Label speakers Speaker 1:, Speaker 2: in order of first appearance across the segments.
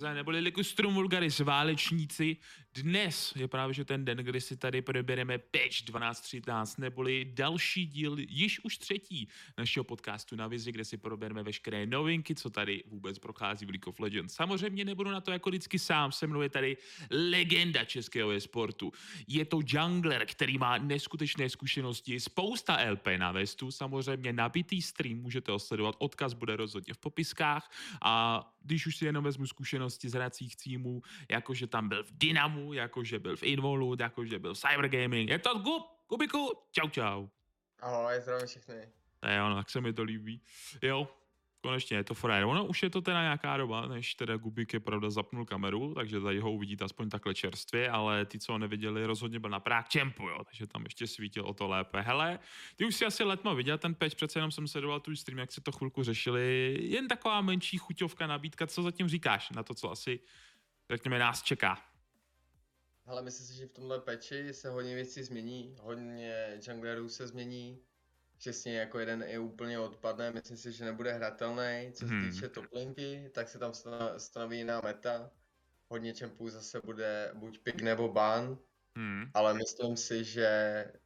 Speaker 1: neboli Ligustrum Vulgaris válečníci. Dnes je právě že ten den, kdy si tady probereme Patch 1213, neboli další díl, již už třetí našeho podcastu na vizi, kde si probereme veškeré novinky, co tady vůbec prochází v League of Legends. Samozřejmě nebudu na to jako vždycky sám, se mnou je tady legenda českého sportu. Je to jungler, který má neskutečné zkušenosti, spousta LP na vestu, samozřejmě nabitý stream, můžete ho sledovat, odkaz bude rozhodně v popiskách a když už si jenom vezmu zkušenosti z hracích týmů, jakože tam byl v Dynamu, jakože byl v Involud, jakože byl v Cybergaming. Je to Gub, Kubiku, čau čau.
Speaker 2: Ahoj, zdravím všechny.
Speaker 1: Jo, no, tak se mi to líbí. Jo, konečně je to frajer. Ono už je to teda nějaká doba, než teda Gubik je pravda zapnul kameru, takže tady ho uvidíte aspoň takhle čerstvě, ale ty, co ho neviděli, rozhodně byl na Prague Champu, jo, takže tam ještě svítil o to lépe. Hele, ty už si asi letmo viděl ten peč, přece jenom jsem sledoval tu stream, jak se to chvilku řešili, jen taková menší chuťovka nabídka, co zatím říkáš na to, co asi, řekněme, nás čeká.
Speaker 2: Ale myslím si, že v tomhle peči se hodně věcí změní, hodně junglerů se změní, přesně jako jeden i úplně odpadne, myslím si, že nebude hratelný. Co se
Speaker 1: Hmm.
Speaker 2: týče toplinky, tak se tam stano- stanoví jiná meta. Hodně čempů zase bude buď pick nebo ban,
Speaker 1: Hmm.
Speaker 2: ale myslím si, že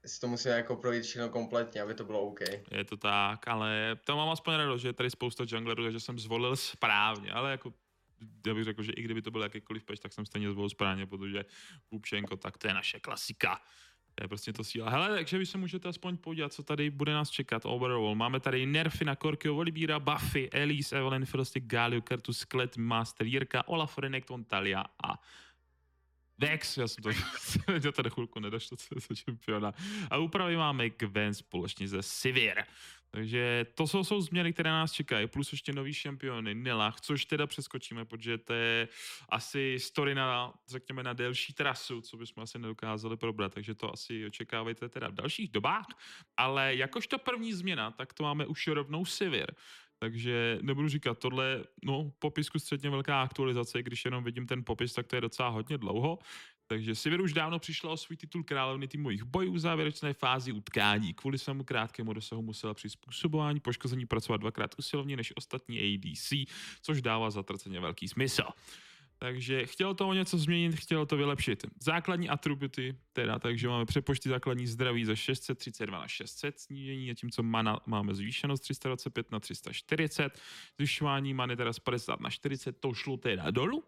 Speaker 2: si to musíme jako projít všechno kompletně, aby to bylo OK.
Speaker 1: Je to tak, ale to mám aspoň radost, že je tady spousta junglerů, takže jsem zvolil správně, ale jako já bych řekl, že i kdyby to byl jakýkoliv peč, tak jsem stejně zvolil správně, protože Pupčenko, tak to je naše klasika. To je prostě to síla. Hele, takže vy se můžete aspoň podívat, co tady bude nás čekat overall. Máme tady nerfy na Korkio, Volibíra, Buffy, Elise, Evelyn, Fiddlestick, Galio, Kertus, Sklet, Master, Jirka, Olaf, Renekton, Talia a Vex, já jsem to, to tady chvilku nedošlo, co je čempiona. A úpravy máme Gwen společně ze Sivir. Takže to jsou, jsou změny, které nás čekají, plus ještě nový šampiony, Nilach, což teda přeskočíme, protože to je asi story na, řekněme, na delší trasu, co bychom asi nedokázali probrat, takže to asi očekávejte teda v dalších dobách. Ale jakožto první změna, tak to máme už rovnou Sivir. Takže nebudu říkat, tohle, no, popisku středně velká aktualizace, když jenom vidím ten popis, tak to je docela hodně dlouho. Takže Sivir už dávno přišla o svůj titul královny týmových bojů v závěrečné fázi utkání. Kvůli svému krátkému dosahu musela při způsobování poškození pracovat dvakrát usilovně než ostatní ADC, což dává zatraceně velký smysl. Takže chtělo to o něco změnit, chtělo to vylepšit. Základní atributy, teda, takže máme přepočty základní zdraví ze 632 na 600 snížení, zatímco mana máme zvýšeno z 325 na 340, zvyšování many teda z 50 na 40, to šlo teda dolů.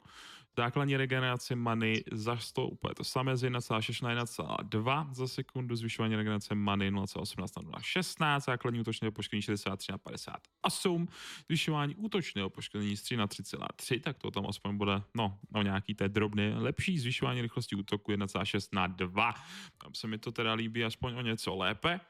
Speaker 1: Základní regenerace many za 100 úplně to samé z 1,6 na 1,2 za sekundu, zvyšování regenerace many 0,18 na 0,16, základní útočného poškození 63 na 58, zvyšování útočného poškození z 3 na 3,3, tak to tam aspoň bude, no, no nějaký té drobné, lepší zvyšování rychlosti útoku 1,6 na 2. Tam se mi to teda líbí aspoň o něco lépe.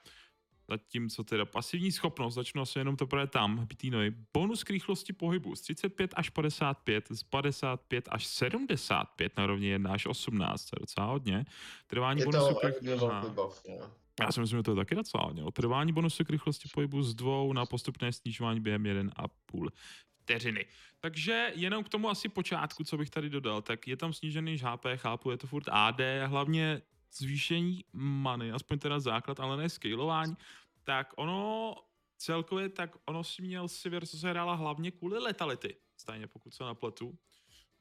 Speaker 1: Zatímco teda pasivní schopnost, začnu asi jenom teprve tam, Bitínoj. Bonus k rychlosti pohybu z 35 až 55, z 55 až 75 na rovně 1 až 18, to je docela hodně. Trvání
Speaker 2: Je to
Speaker 1: bonusu k
Speaker 2: velký buff, no.
Speaker 1: Já si myslím, že to je taky docela hodně. Trvání bonusu k rychlosti pohybu z dvou na postupné snižování během 1,5 vteřiny. Takže jenom k tomu asi počátku, co bych tady dodal, tak je tam snížený HP, chápu, je to furt AD, hlavně zvýšení many, aspoň teda základ, ale ne scalování, tak ono celkově, tak ono si měl Sivir, co se hrála hlavně kvůli letality, stejně pokud se napletu.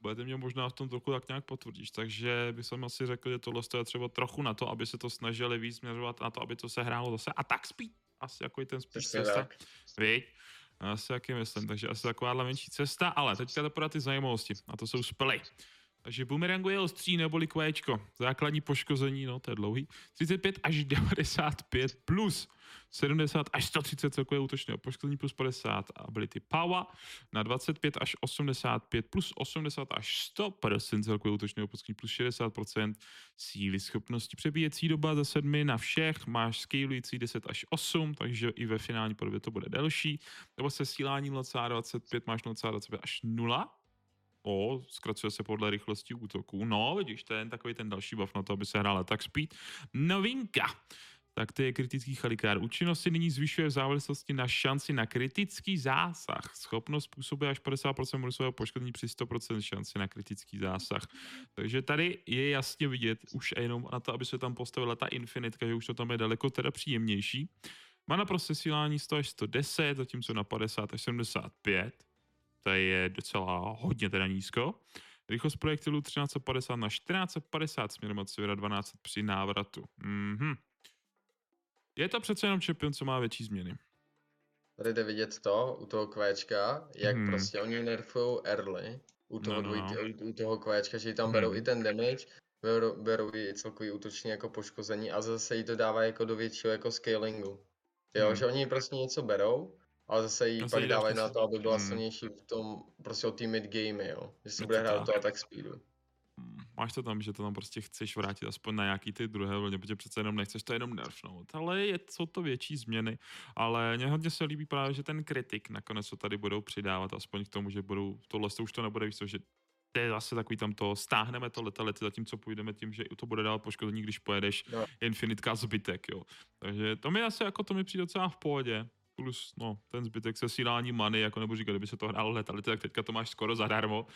Speaker 1: Budete mě možná v tom trochu tak nějak potvrdíš, takže bych jsem asi řekl, že tohle je třeba trochu na to, aby se to snažili víc směřovat na to, aby to se hrálo zase a tak speed, asi jako i ten spíš cesta, viď? Asi jaký myslím, takže asi takováhle menší cesta, ale teďka teprve ty zajímavosti, a to jsou spely. Takže bumerangu je ostří neboli kvéčko. Základní poškození, no to je dlouhý. 35 až 95 plus 70 až 130 celkové útočného poškození plus 50 ability power na 25 až 85 plus 80 až 100% celkové útočného poškození plus 60% síly schopnosti přebíjecí doba za 7 na všech, máš scalující 10 až 8, takže i ve finální podobě to bude delší. Nebo se síláním 0,25 máš 0,25 až 0, O, zkracuje se podle rychlosti útoků. No, vidíš, to je takový ten další buff na to, aby se hrála tak speed. Novinka. Tak to je kritický chalikár. Účinnost si nyní zvyšuje v závislosti na šanci na kritický zásah. Schopnost způsobuje až 50% bonusového poškození při 100% šanci na kritický zásah. Takže tady je jasně vidět už jenom na to, aby se tam postavila ta infinitka, že už to tam je daleko teda příjemnější. Mana pro sesílání 100 až 110, zatímco na 50 až 75 To je docela hodně teda nízko. Rychlost projektilu 1350 na 1450 směrem od severa 12 při návratu. Mhm. Je to přece jenom Champion, co má větší změny.
Speaker 2: Tady jde vidět to u toho kvéčka, jak
Speaker 1: Mhm.
Speaker 2: prostě oni nerfují early u toho,
Speaker 1: No,
Speaker 2: no,
Speaker 1: no.
Speaker 2: u toho kvéčka, že tam berou
Speaker 1: Mhm.
Speaker 2: i ten damage, berou, berou i celkový útoční jako poškození a zase jí to dává jako do většího jako scalingu. Jo,
Speaker 1: Hmm.
Speaker 2: že oni prostě něco berou, ale zase jí pak
Speaker 1: jí dá
Speaker 2: dávají na to, aby byla
Speaker 1: Hmm.
Speaker 2: silnější v tom prostě o té mid game, jo. Že se bude
Speaker 1: to
Speaker 2: hrát
Speaker 1: tak.
Speaker 2: to attack speedu.
Speaker 1: Mm, Máš to tam, že to tam prostě chceš vrátit aspoň na nějaký ty druhé vlně, protože přece jenom nechceš to jenom nerfnout. Ale je, jsou to větší změny. Ale mně hodně se líbí právě, že ten kritik nakonec to tady budou přidávat, aspoň k tomu, že budou, tohle to už to nebude víc, to, že to je zase takový tam to, stáhneme to letalety, zatímco půjdeme tím, že to bude dál poškození, když pojedeš
Speaker 2: No.
Speaker 1: infinitka zbytek, jo. Takže to mi asi jako to mi přijde docela v pohodě. Plus, no, ten zbytek se sílání many, jako nebo říkal, kdyby se to hrálo letality, tak teďka to máš skoro zadarmo,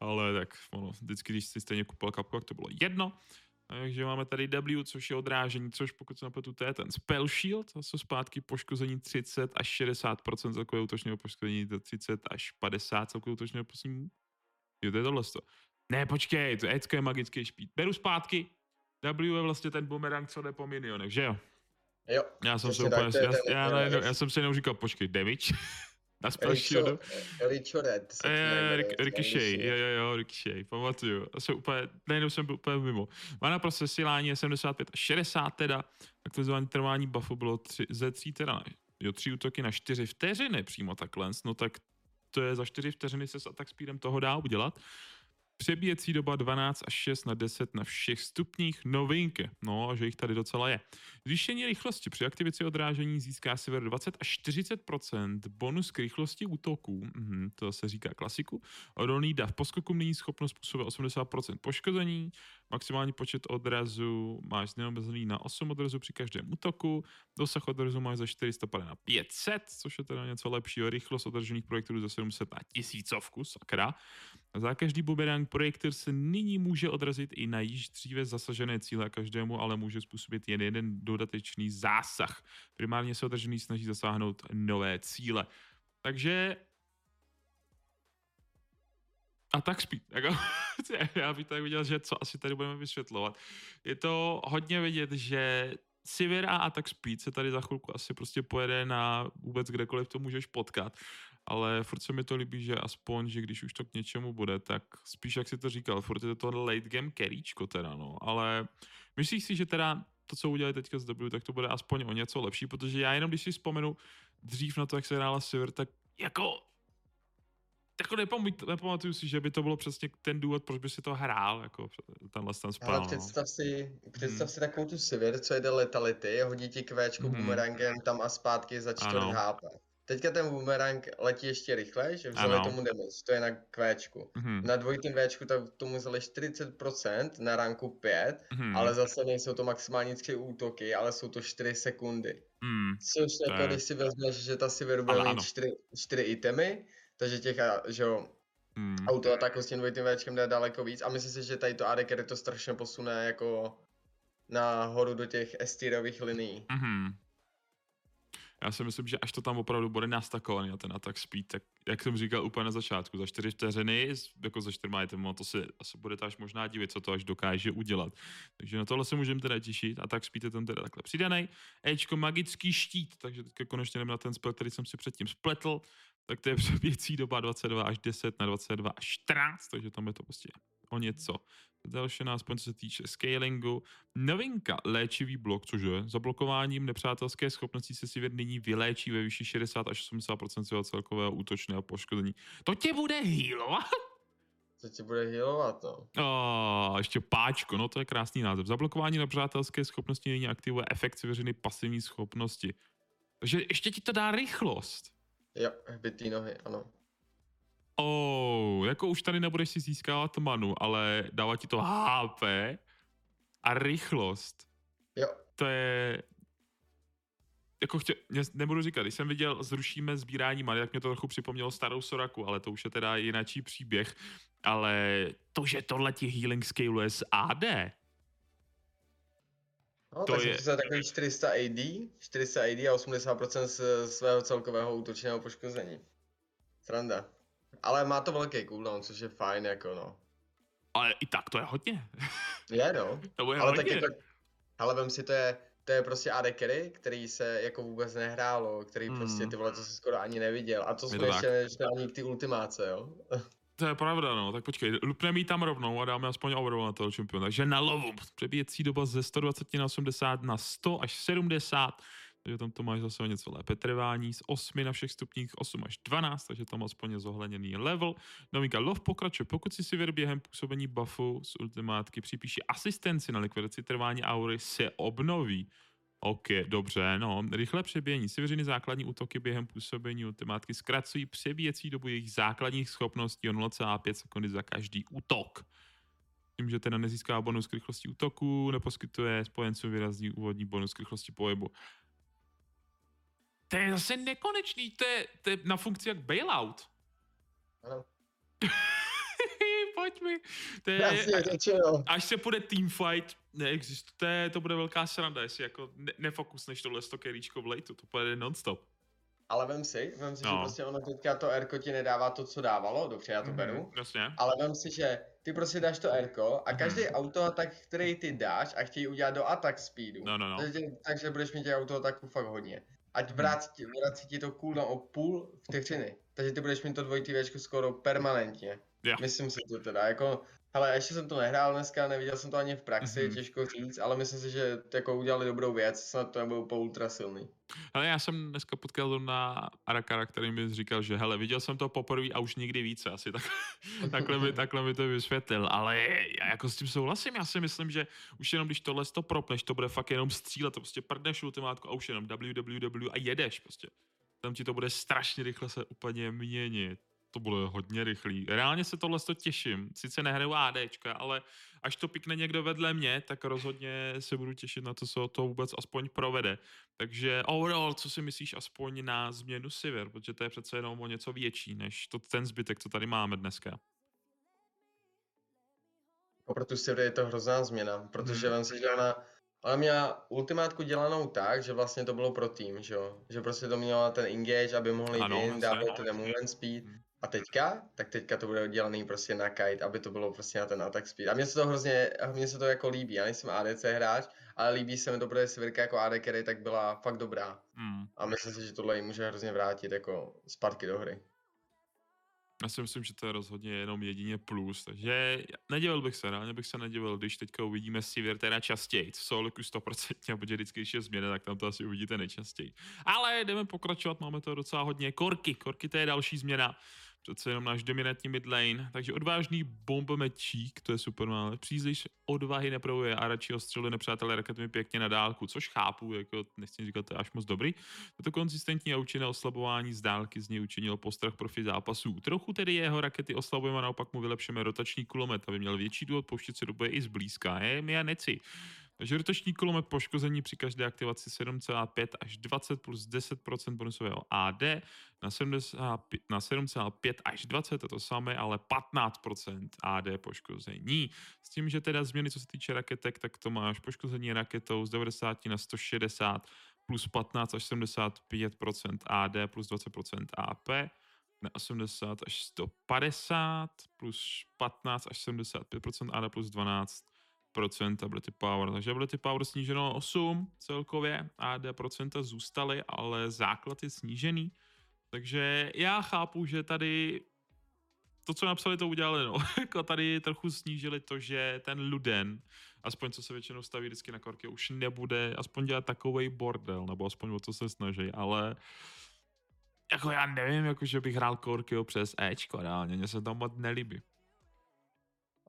Speaker 1: ale tak, ono, vždycky, když si stejně kupil kapku, tak to bylo jedno. Takže máme tady W, což je odrážení, což pokud se napletu, to je ten Spell Shield, to jsou zpátky poškození 30 až 60% celkového útočného poškození, to 30 až 50 celkového útočného poškození. Jo, to je tohle. Ne, počkej, to je magický špít. Beru zpátky. W je vlastně ten bumerang, co jde po minionech, že jo?
Speaker 2: Jo,
Speaker 1: Já jsem se úplně, já,
Speaker 2: ten-
Speaker 1: já,
Speaker 2: ten-
Speaker 1: najednou- já jsem si jenom říkal, počkej, damage? Na spell
Speaker 2: Richo,
Speaker 1: shieldu?
Speaker 2: Richo Red se to
Speaker 1: Eh,
Speaker 2: jmenuje,
Speaker 1: Ric-
Speaker 2: v
Speaker 1: Ricochet, jo, jo, jo, Ricochet, pamatuju. Já jsem úplně, najednou jsem byl úplně mimo. Má naprosto silání je 75 a 60 teda, aktualizování trvání buffu bylo tři, ze 3 teda, jo, 3 útoky na 4 vteřiny přímo takhle, no tak to je za 4 vteřiny se s attack speedem toho dá udělat. Přebíjecí doba 12 až 6 na 10 na všech stupních novinky. No, a že jich tady docela je. Zvýšení rychlosti při aktivici odrážení získá sever 20 až 40% bonus k rychlosti útoků. Mhm, to se říká klasiku. Odolný dav poskoku mění schopnost způsobuje 80% poškození. Maximální počet odrazů máš neomezený na 8 odrazů při každém útoku. Dosah odrazu máš za 400 na 500, což je teda něco lepšího. Rychlost održených projektorů za 700 na tisícovku, sakra. Za každý bumerang projektor se nyní může odrazit i na již dříve zasažené cíle každému, ale může způsobit jen jeden dodatečný zásah. Primárně se održený snaží zasáhnout nové cíle. Takže a tak spí. Já bych tak viděl, že co asi tady budeme vysvětlovat. Je to hodně vidět, že Sivir a Attack Speed se tady za chvilku asi prostě pojede na vůbec kdekoliv to můžeš potkat, ale furt se mi to líbí, že aspoň, že když už to k něčemu bude, tak spíš jak si to říkal, furt je to late game carryčko teda, no, ale myslíš si, že teda to, co udělali teďka z W, tak to bude aspoň o něco lepší, protože já jenom když si vzpomenu dřív na to, jak se hrála Sivir, tak jako jako nepamatuju, nepamatuju si, že by to bylo přesně ten důvod, proč by si to hrál, jako tenhle ten spell.
Speaker 2: Ale
Speaker 1: no.
Speaker 2: představ si, představ
Speaker 1: Hmm.
Speaker 2: si takovou tu Sivir, co jede letality, hodí ti kvéčku
Speaker 1: Mhm.
Speaker 2: bumerangem tam a zpátky za čtvrt. HP. Teďka ten bumerang letí ještě rychle, že vzali
Speaker 1: Ano.
Speaker 2: tomu damage, to je na kvéčku.
Speaker 1: Mhm,
Speaker 2: Na dvojitým Včku tak tomu vzali 40% na ranku 5,
Speaker 1: mhm,
Speaker 2: ale zase nejsou to maximální tři útoky, ale jsou to 4 sekundy.
Speaker 1: mhm,
Speaker 2: Což
Speaker 1: To
Speaker 2: jako
Speaker 1: je-
Speaker 2: když si vezmeš, že ta Sivir bude mít
Speaker 1: ano.
Speaker 2: 4, 4 itemy, takže těch, a- že jo,
Speaker 1: mhm.
Speaker 2: autoataku s tím dvojitým Včkem jde daleko víc a myslím si, že tady to AD carry to strašně posune jako nahoru do těch estírových linií.
Speaker 1: Mhm. Já si myslím, že až to tam opravdu bude nastakovaný na ten attack speed, tak jak jsem říkal úplně na začátku, za 4 vteřiny, s- jako za 4 itemy, to si asi budete až možná divit, co to až dokáže udělat. Takže na tohle se můžeme teda těšit a tak speed je tam teda takhle přidaný. Ečko magický štít, takže teďka konečně jdeme na ten spell, který jsem si předtím spletl, tak to je přeběcí doba 22 až 10 na 22 až 14, takže tam je to prostě o něco. Další nás, aspoň co se týče scalingu. Novinka, léčivý blok, cože? Zablokováním nepřátelské schopnosti se si nyní vyléčí ve výši 60 až 80% svého celkového útočného poškození. To tě bude healovat?
Speaker 2: Co ti bude healovat, no.
Speaker 1: A ještě páčko, no to je krásný název. Zablokování nepřátelské schopnosti nyní aktivuje efekt svěřený pasivní schopnosti. Takže ještě ti to dá rychlost.
Speaker 2: Jo, hbitý nohy, ano.
Speaker 1: Oh, jako už tady nebudeš si získávat manu, ale dává ti to HP a rychlost.
Speaker 2: Jo,
Speaker 1: To je... Jako chtě, ne- nebudu říkat, když jsem viděl zrušíme sbírání many, tak mě to trochu připomnělo starou Soraku, ale to už je teda jináčí příběh. Ale to, že tohle ti healing scale z AD,
Speaker 2: no,
Speaker 1: To
Speaker 2: tak
Speaker 1: je-
Speaker 2: jsem takový 400 AD, 400 AD a 80% z svého celkového útočného poškození. Sranda. Ale má to velký cooldown, což je fajn, jako no.
Speaker 1: Ale i tak to je hodně.
Speaker 2: Je no.
Speaker 1: To bude
Speaker 2: Ale
Speaker 1: hodně.
Speaker 2: tak jako, ale vem si, to je, to je prostě AD carry, který se jako vůbec nehrálo, který
Speaker 1: Hmm.
Speaker 2: prostě ty vole, to si skoro ani neviděl. A to jsme
Speaker 1: to
Speaker 2: ještě ještě ani ty ultimáce, jo.
Speaker 1: To je pravda, no. Tak počkej, lupneme jí tam rovnou a dáme aspoň overall na toho čempiona. Takže na lovu. Přebíjecí doba ze 120 na 80 na 100 až 70. Takže tam to máš zase něco lépe trvání. Z 8 na všech stupních 8 až 12, takže tam aspoň je zohledněný level. Novinka lov pokračuje. Pokud si si během působení buffu z ultimátky připíše asistenci na likvidaci trvání aury, se obnoví. OK, dobře, no. Rychle přebíjení. Severiny základní útoky během působení ultimátky zkracují přebíjecí dobu jejich základních schopností o 0,5 sekundy za každý útok. Tím, že teda nezíská bonus k rychlosti útoku, neposkytuje spojencům výrazný úvodní bonus k rychlosti pohybu. To je zase nekonečný, to je, to je na funkci jak bailout.
Speaker 2: Ano.
Speaker 1: Pojď mi. To je,
Speaker 2: Jasně řečeno.
Speaker 1: až se půjde teamfight, neexistuje, to bude velká sranda, jestli jako ne- nefokusneš tohle sto keríčko v lejtu, to pojede non-stop.
Speaker 2: Ale vem si, vem si,
Speaker 1: No.
Speaker 2: že prostě ono teďka to Rko ti nedává to, co dávalo, dobře, já to beru.
Speaker 1: Mhm, Jasně.
Speaker 2: Ale vem si, že ty prostě dáš to Rko a
Speaker 1: Mhm.
Speaker 2: každý autoatak, který ty dáš a chtějí udělat do attack speedu,
Speaker 1: No, no, no.
Speaker 2: takže, takže budeš mít těch autoataků fakt hodně. Ať vrací, ti- vrací ti to cooldown o půl vteřiny. Takže ty budeš mít to dvojitý Včko skoro permanentně.
Speaker 1: Jo.
Speaker 2: Myslím si to teda, jako, hele, ještě jsem to nehrál dneska, neviděl jsem to ani v praxi,
Speaker 1: Mhm.
Speaker 2: těžko říct, ale myslím si, že jako udělali dobrou věc, snad to nebyl úplně ultra silný.
Speaker 1: Ale já jsem dneska potkal na Arakara, který mi říkal, že hele, viděl jsem to poprvé a už nikdy více, asi tak, takhle, mi, takhle mi to vysvětlil, ale já jako s tím souhlasím, já si myslím, že už jenom když tohle to propneš, to bude fakt jenom střílet, to prostě prdneš ultimátku a už jenom www a jedeš prostě. Tam ti to bude strašně rychle se úplně měnit. To bude hodně rychlý. Reálně se tohle to těším. Sice nehraju ADčka, ale až to pikne někdo vedle mě, tak rozhodně se budu těšit na to, co to vůbec aspoň provede. Takže overall, co si myslíš aspoň na změnu Sivir, protože to je přece jenom o něco větší, než to, ten zbytek, co tady máme dneska.
Speaker 2: Jako pro tu je to hrozná změna, protože
Speaker 1: Hmm.
Speaker 2: vem si, že ona, ona měla ultimátku dělanou tak, že vlastně to bylo pro tým, že jo, že prostě to měla ten engage, aby mohli jít
Speaker 1: Ano,
Speaker 2: in, to ten movement speed,
Speaker 1: Hmm.
Speaker 2: a teďka, tak teďka to bude dělaný prostě na kite, aby to bylo prostě na ten attack speed. A mně se to hrozně, mně se to jako líbí, já nejsem ADC hráč, ale líbí se mi to, protože Sivirka jako AD carry tak byla fakt dobrá.
Speaker 1: Hmm.
Speaker 2: A myslím si, že tohle jí může hrozně vrátit jako zpátky do hry.
Speaker 1: Já si myslím, že to je rozhodně jenom jedině plus, takže nedivil bych se, reálně bych se nedivil, když teďka uvidíme Sivir teda častěji, v Souliku 100%, protože vždycky, když je změna, tak tam to asi uvidíte nejčastěji. Ale jdeme pokračovat, máme to docela hodně. Korky, Korky to je další změna, přece jenom náš dominantní midlane, takže odvážný bombomečík, to je super, ale příliš odvahy neprojevuje a radši ostřeluje nepřátelé raketami pěkně na dálku, což chápu, jako nechci říkat, to je až moc dobrý. Toto konzistentní a účinné oslabování z dálky z něj učinil postrach profi zápasů. Trochu tedy jeho rakety oslabujeme a naopak mu vylepšeme rotační kulomet, aby měl větší důvod pouštět se do boje i zblízka. Je mi a neci. Takže rotační kulomet poškození při každé aktivaci 7,5 až 20 plus 10% bonusového AD, na 75 na 7,5 až 20 je to samé, ale 15% AD poškození. S tím, že teda změny, co se týče raketek, tak to máš poškození raketou z 90 na 160 plus 15 až 75% AD plus 20% AP, na 80 až 150 plus 15 až 75% AD plus 12 ability power. Takže ability power sníženo 8 celkově, AD procenta zůstaly, ale základ je snížený. Takže já chápu, že tady to, co napsali, to udělali, no. jako tady trochu snížili to, že ten Luden, aspoň co se většinou staví vždycky na korky, už nebude aspoň dělat takovej bordel, nebo aspoň o to se snaží, ale jako já nevím, jako že bych hrál Korkio přes Ečko, reálně, mně se to moc nelíbí.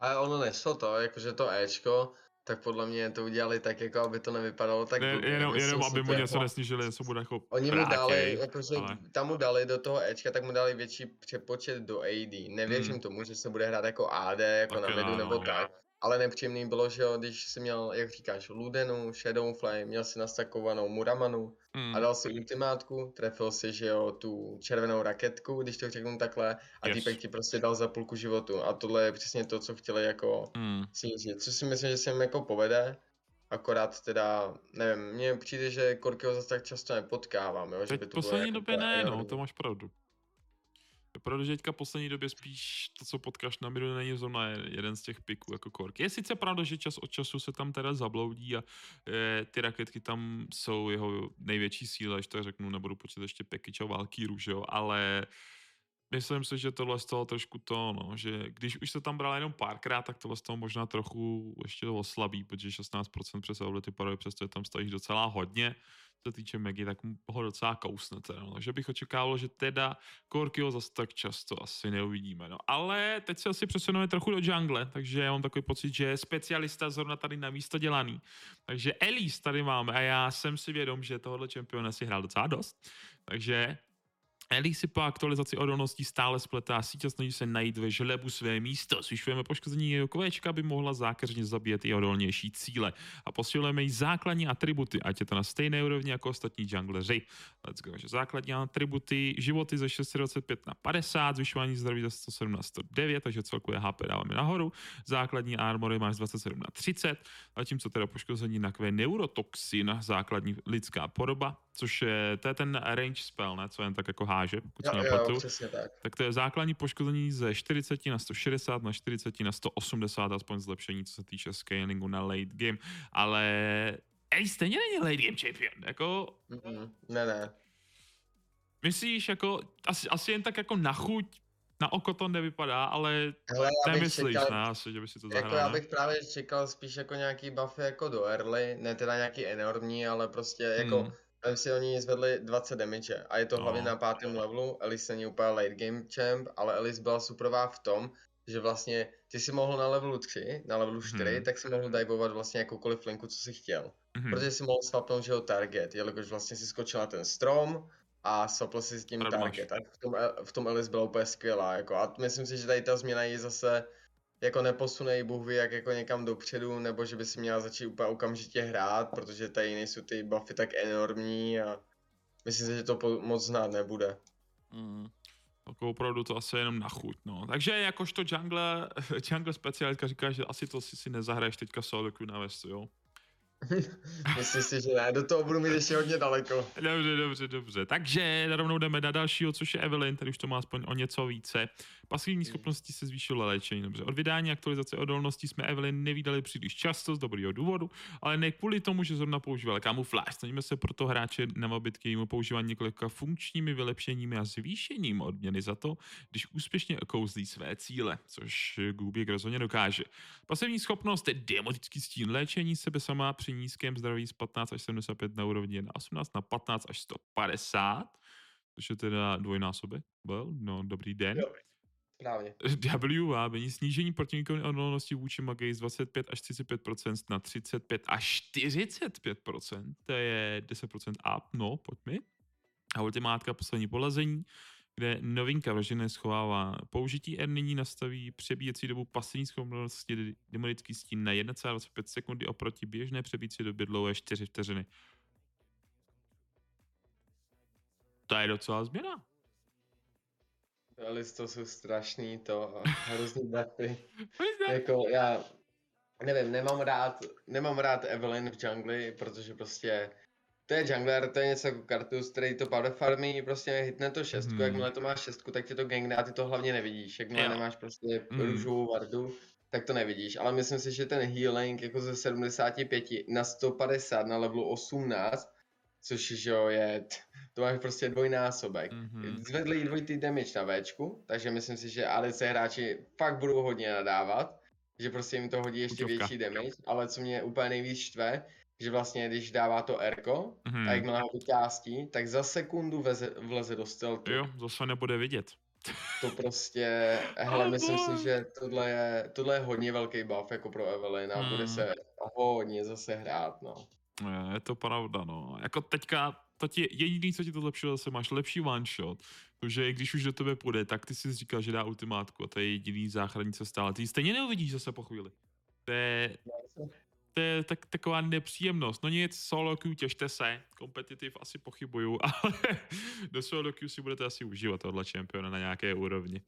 Speaker 2: Ale ono nešlo to, jakože to Ečko, tak podle mě to udělali tak, jako aby to nevypadalo tak
Speaker 1: Ne, jenom,
Speaker 2: Myslím
Speaker 1: jenom aby mu
Speaker 2: jako-
Speaker 1: něco nesnížili, něco bude jako
Speaker 2: Oni mu dali, jakože
Speaker 1: ale-
Speaker 2: tam mu dali do toho Ečka, tak mu dali větší přepočet do AD. Nevěřím
Speaker 1: Hmm.
Speaker 2: tomu, že se bude hrát jako AD, jako
Speaker 1: Taky
Speaker 2: na medu
Speaker 1: ne,
Speaker 2: nebo
Speaker 1: no.
Speaker 2: tak. Ale nepříjemný bylo, že jo, když jsi měl, jak říkáš, Ludenu, Shadow Flame, měl si nastakovanou Muramanu
Speaker 1: Mm,
Speaker 2: a dal si ultimátku, trefil si, že jo, tu červenou raketku, když to řeknu takhle, a
Speaker 1: Yes.
Speaker 2: týpek ti prostě dal za půlku životu. A tohle je přesně to, co chtěli jako
Speaker 1: mm.
Speaker 2: snížit, což si myslím, že se jim jako povede. Akorát teda, nevím, mně přijde, že Korkyho zase tak často nepotkávám, jo, že
Speaker 1: Teď
Speaker 2: by
Speaker 1: v
Speaker 2: to
Speaker 1: poslední
Speaker 2: jako
Speaker 1: době
Speaker 2: úplně
Speaker 1: ne, no, to máš pravdu. Protože teďka poslední době spíš to, co potkáš na miru, není zrovna jeden z těch piků jako kork. Je sice pravda, že čas od času se tam teda zabloudí a e, ty raketky tam jsou jeho největší síla, až to řeknu, nebudu počítat ještě Pekič a Valkýru, že jo, ale myslím si, že tohle z toho trošku to, no, že když už se tam bral jenom párkrát, tak tohle z toho možná trochu ještě to oslabí, protože 16% přes ability parody, přesto tam stojíš docela hodně, co týče Megy, tak ho docela kousne teda, no. Takže bych očekával, že teda Korkyho zase tak často asi neuvidíme, no. Ale teď se asi přesuneme trochu do jungle, takže já mám takový pocit, že je specialista zrovna tady na místo dělaný. Takže Elise tady máme a já jsem si vědom, že tohohle čempiona si hrál docela dost. Takže Ellie si po aktualizaci odolností stále spletá sítě snaží se najít ve žlebu své místo. Zvyšujeme poškození jeho kolečka, aby mohla zákeřně zabíjet i odolnější cíle. A posilujeme jí základní atributy, ať je to na stejné úrovni jako ostatní jungleři. Let's go. Že základní atributy, životy ze 625 na 50, zvyšování zdraví ze 107 na 109, takže celkově HP dáváme nahoru. Základní armory máš z 27 na 30, zatímco teda poškození na kve neurotoxin, základní lidská podoba, což je, to je ten range spell, ne, co jen tak jako háže, pokud
Speaker 2: Jo,
Speaker 1: se nepletu.
Speaker 2: tak.
Speaker 1: Tak to je základní poškození ze 40 na 160 na 40 na 180, aspoň zlepšení, co se týče scalingu na late game. Ale Ej, stejně není late game champion. Jako,
Speaker 2: Mm-mm. Ne, ne.
Speaker 1: myslíš, jako, asi, asi jen tak jako na chuť, na oko to nevypadá, ale
Speaker 2: Hele, já
Speaker 1: nemyslíš,
Speaker 2: čekal,
Speaker 1: ne, asi, že by si to
Speaker 2: jako
Speaker 1: zahrál,
Speaker 2: já
Speaker 1: ne?
Speaker 2: bych právě čekal spíš jako nějaký buffy jako do early, ne teda nějaký enormní, ale prostě jako,
Speaker 1: Hmm.
Speaker 2: Vem si oni zvedli 20 damage a je to
Speaker 1: No.
Speaker 2: hlavně na pátém levelu, Elise není úplně late game champ, ale Elise byla superová v tom, že vlastně ty si mohl na levelu 3, na levelu 4,
Speaker 1: Mhm.
Speaker 2: tak si mohl divovat vlastně jakoukoliv linku, co si chtěl.
Speaker 1: Mhm.
Speaker 2: Protože si mohl swapnout, že jo, target, jelikož vlastně si skočil na ten strom a swapl si s tím
Speaker 1: máš.
Speaker 2: target. Tak v tom, v tom Elise byla úplně skvělá, jako a myslím si, že tady ta změna ji zase jako neposune jí Bůh ví jak jako někam dopředu, nebo že by si měla začít úplně okamžitě hrát, protože tady nejsou ty buffy tak enormní a myslím si, že to moc znát nebude.
Speaker 1: Mm. Jako opravdu to asi jenom na chuť, no. Takže jakožto jungle, jungle specialistka říká, že asi to si, si nezahraješ teďka solo queue na Vestu, jo?
Speaker 2: myslím si, že ne, do toho budu mít ještě hodně daleko.
Speaker 1: Dobře, dobře, dobře. Takže rovnou jdeme na dalšího, což je Evelyn, tady už to má aspoň o něco více. Pasivní schopnosti se zvýšilo léčení. Dobře, od vydání aktualizace odolnosti jsme Evelyn nevydali příliš často z dobrého důvodu, ale ne kvůli tomu, že zrovna používal kamufláž. Snažíme se proto hráče navabit k jejímu používání několika funkčními vylepšeními a zvýšením odměny za to, když úspěšně okouzlí své cíle, což Gubik rozhodně dokáže. Pasivní schopnost je demotický stín léčení sebe sama při nízkém zdraví z 15 až 75 na úrovni na 18 na 15 až 150, což je teda dvojnásobek. Well, no, dobrý den.
Speaker 2: Jo. Správně.
Speaker 1: W a není snížení protivníkové odolnosti vůči magii z 25 až 35% na 35 až 45%, to je 10% up, no, pojďme. A ultimátka poslední polazení, kde novinka vražené schovává použití R nyní nastaví přebíjecí dobu pasivní schopnosti demonický stín na 1,25 sekundy oproti běžné přebíjecí době dlouhé 4 vteřiny. To je docela změna.
Speaker 2: To jsou strašný to a hrozný buffy. jako já nevím, nemám rád, nemám rád Evelyn v jungli, protože prostě to je jungler, to je něco jako kartus, který to power farmí, prostě hitne to šestku,
Speaker 1: Mhm.
Speaker 2: jakmile to máš šestku, tak ti to gang dá, ty to hlavně nevidíš, jakmile
Speaker 1: Jo.
Speaker 2: nemáš prostě
Speaker 1: Mhm.
Speaker 2: růžovou vardu, tak to nevidíš, ale myslím si, že ten healing jako ze 75 na 150 na levelu 18, což že jo je, to máš prostě dvojnásobek.
Speaker 1: Mhm.
Speaker 2: Zvedli dvojitý damage na Včku, takže myslím si, že ADC hráči fakt budou hodně nadávat, že prostě jim to hodí ještě
Speaker 1: Chuťovka.
Speaker 2: větší damage, ale co mě úplně nejvíc štve, že vlastně když dává to Erko,
Speaker 1: Mhm.
Speaker 2: a jakmile ho vykástí, tak za sekundu veze, vleze do stealthu.
Speaker 1: Jo, zase nebude vidět.
Speaker 2: To prostě, hele,
Speaker 1: Ale
Speaker 2: myslím si, že tohle je, tohle je hodně velký buff jako pro Evelyn a
Speaker 1: Hmm.
Speaker 2: bude se hodně zase hrát, no.
Speaker 1: Je, je to pravda, no. Jako teďka, to ti, jediný, co ti to zlepšilo, zase máš lepší one shot. Protože když už do tebe půjde, tak ty jsi říkal, že dá ultimátku a to je jediný záchranní cesta, ale ty stejně neuvidíš zase po chvíli. To je, to je tak, taková nepříjemnost. No nic, solo queue, těšte se, kompetitiv asi pochybuju, ale do solo queue si budete asi užívat tohle čempiona na nějaké úrovni.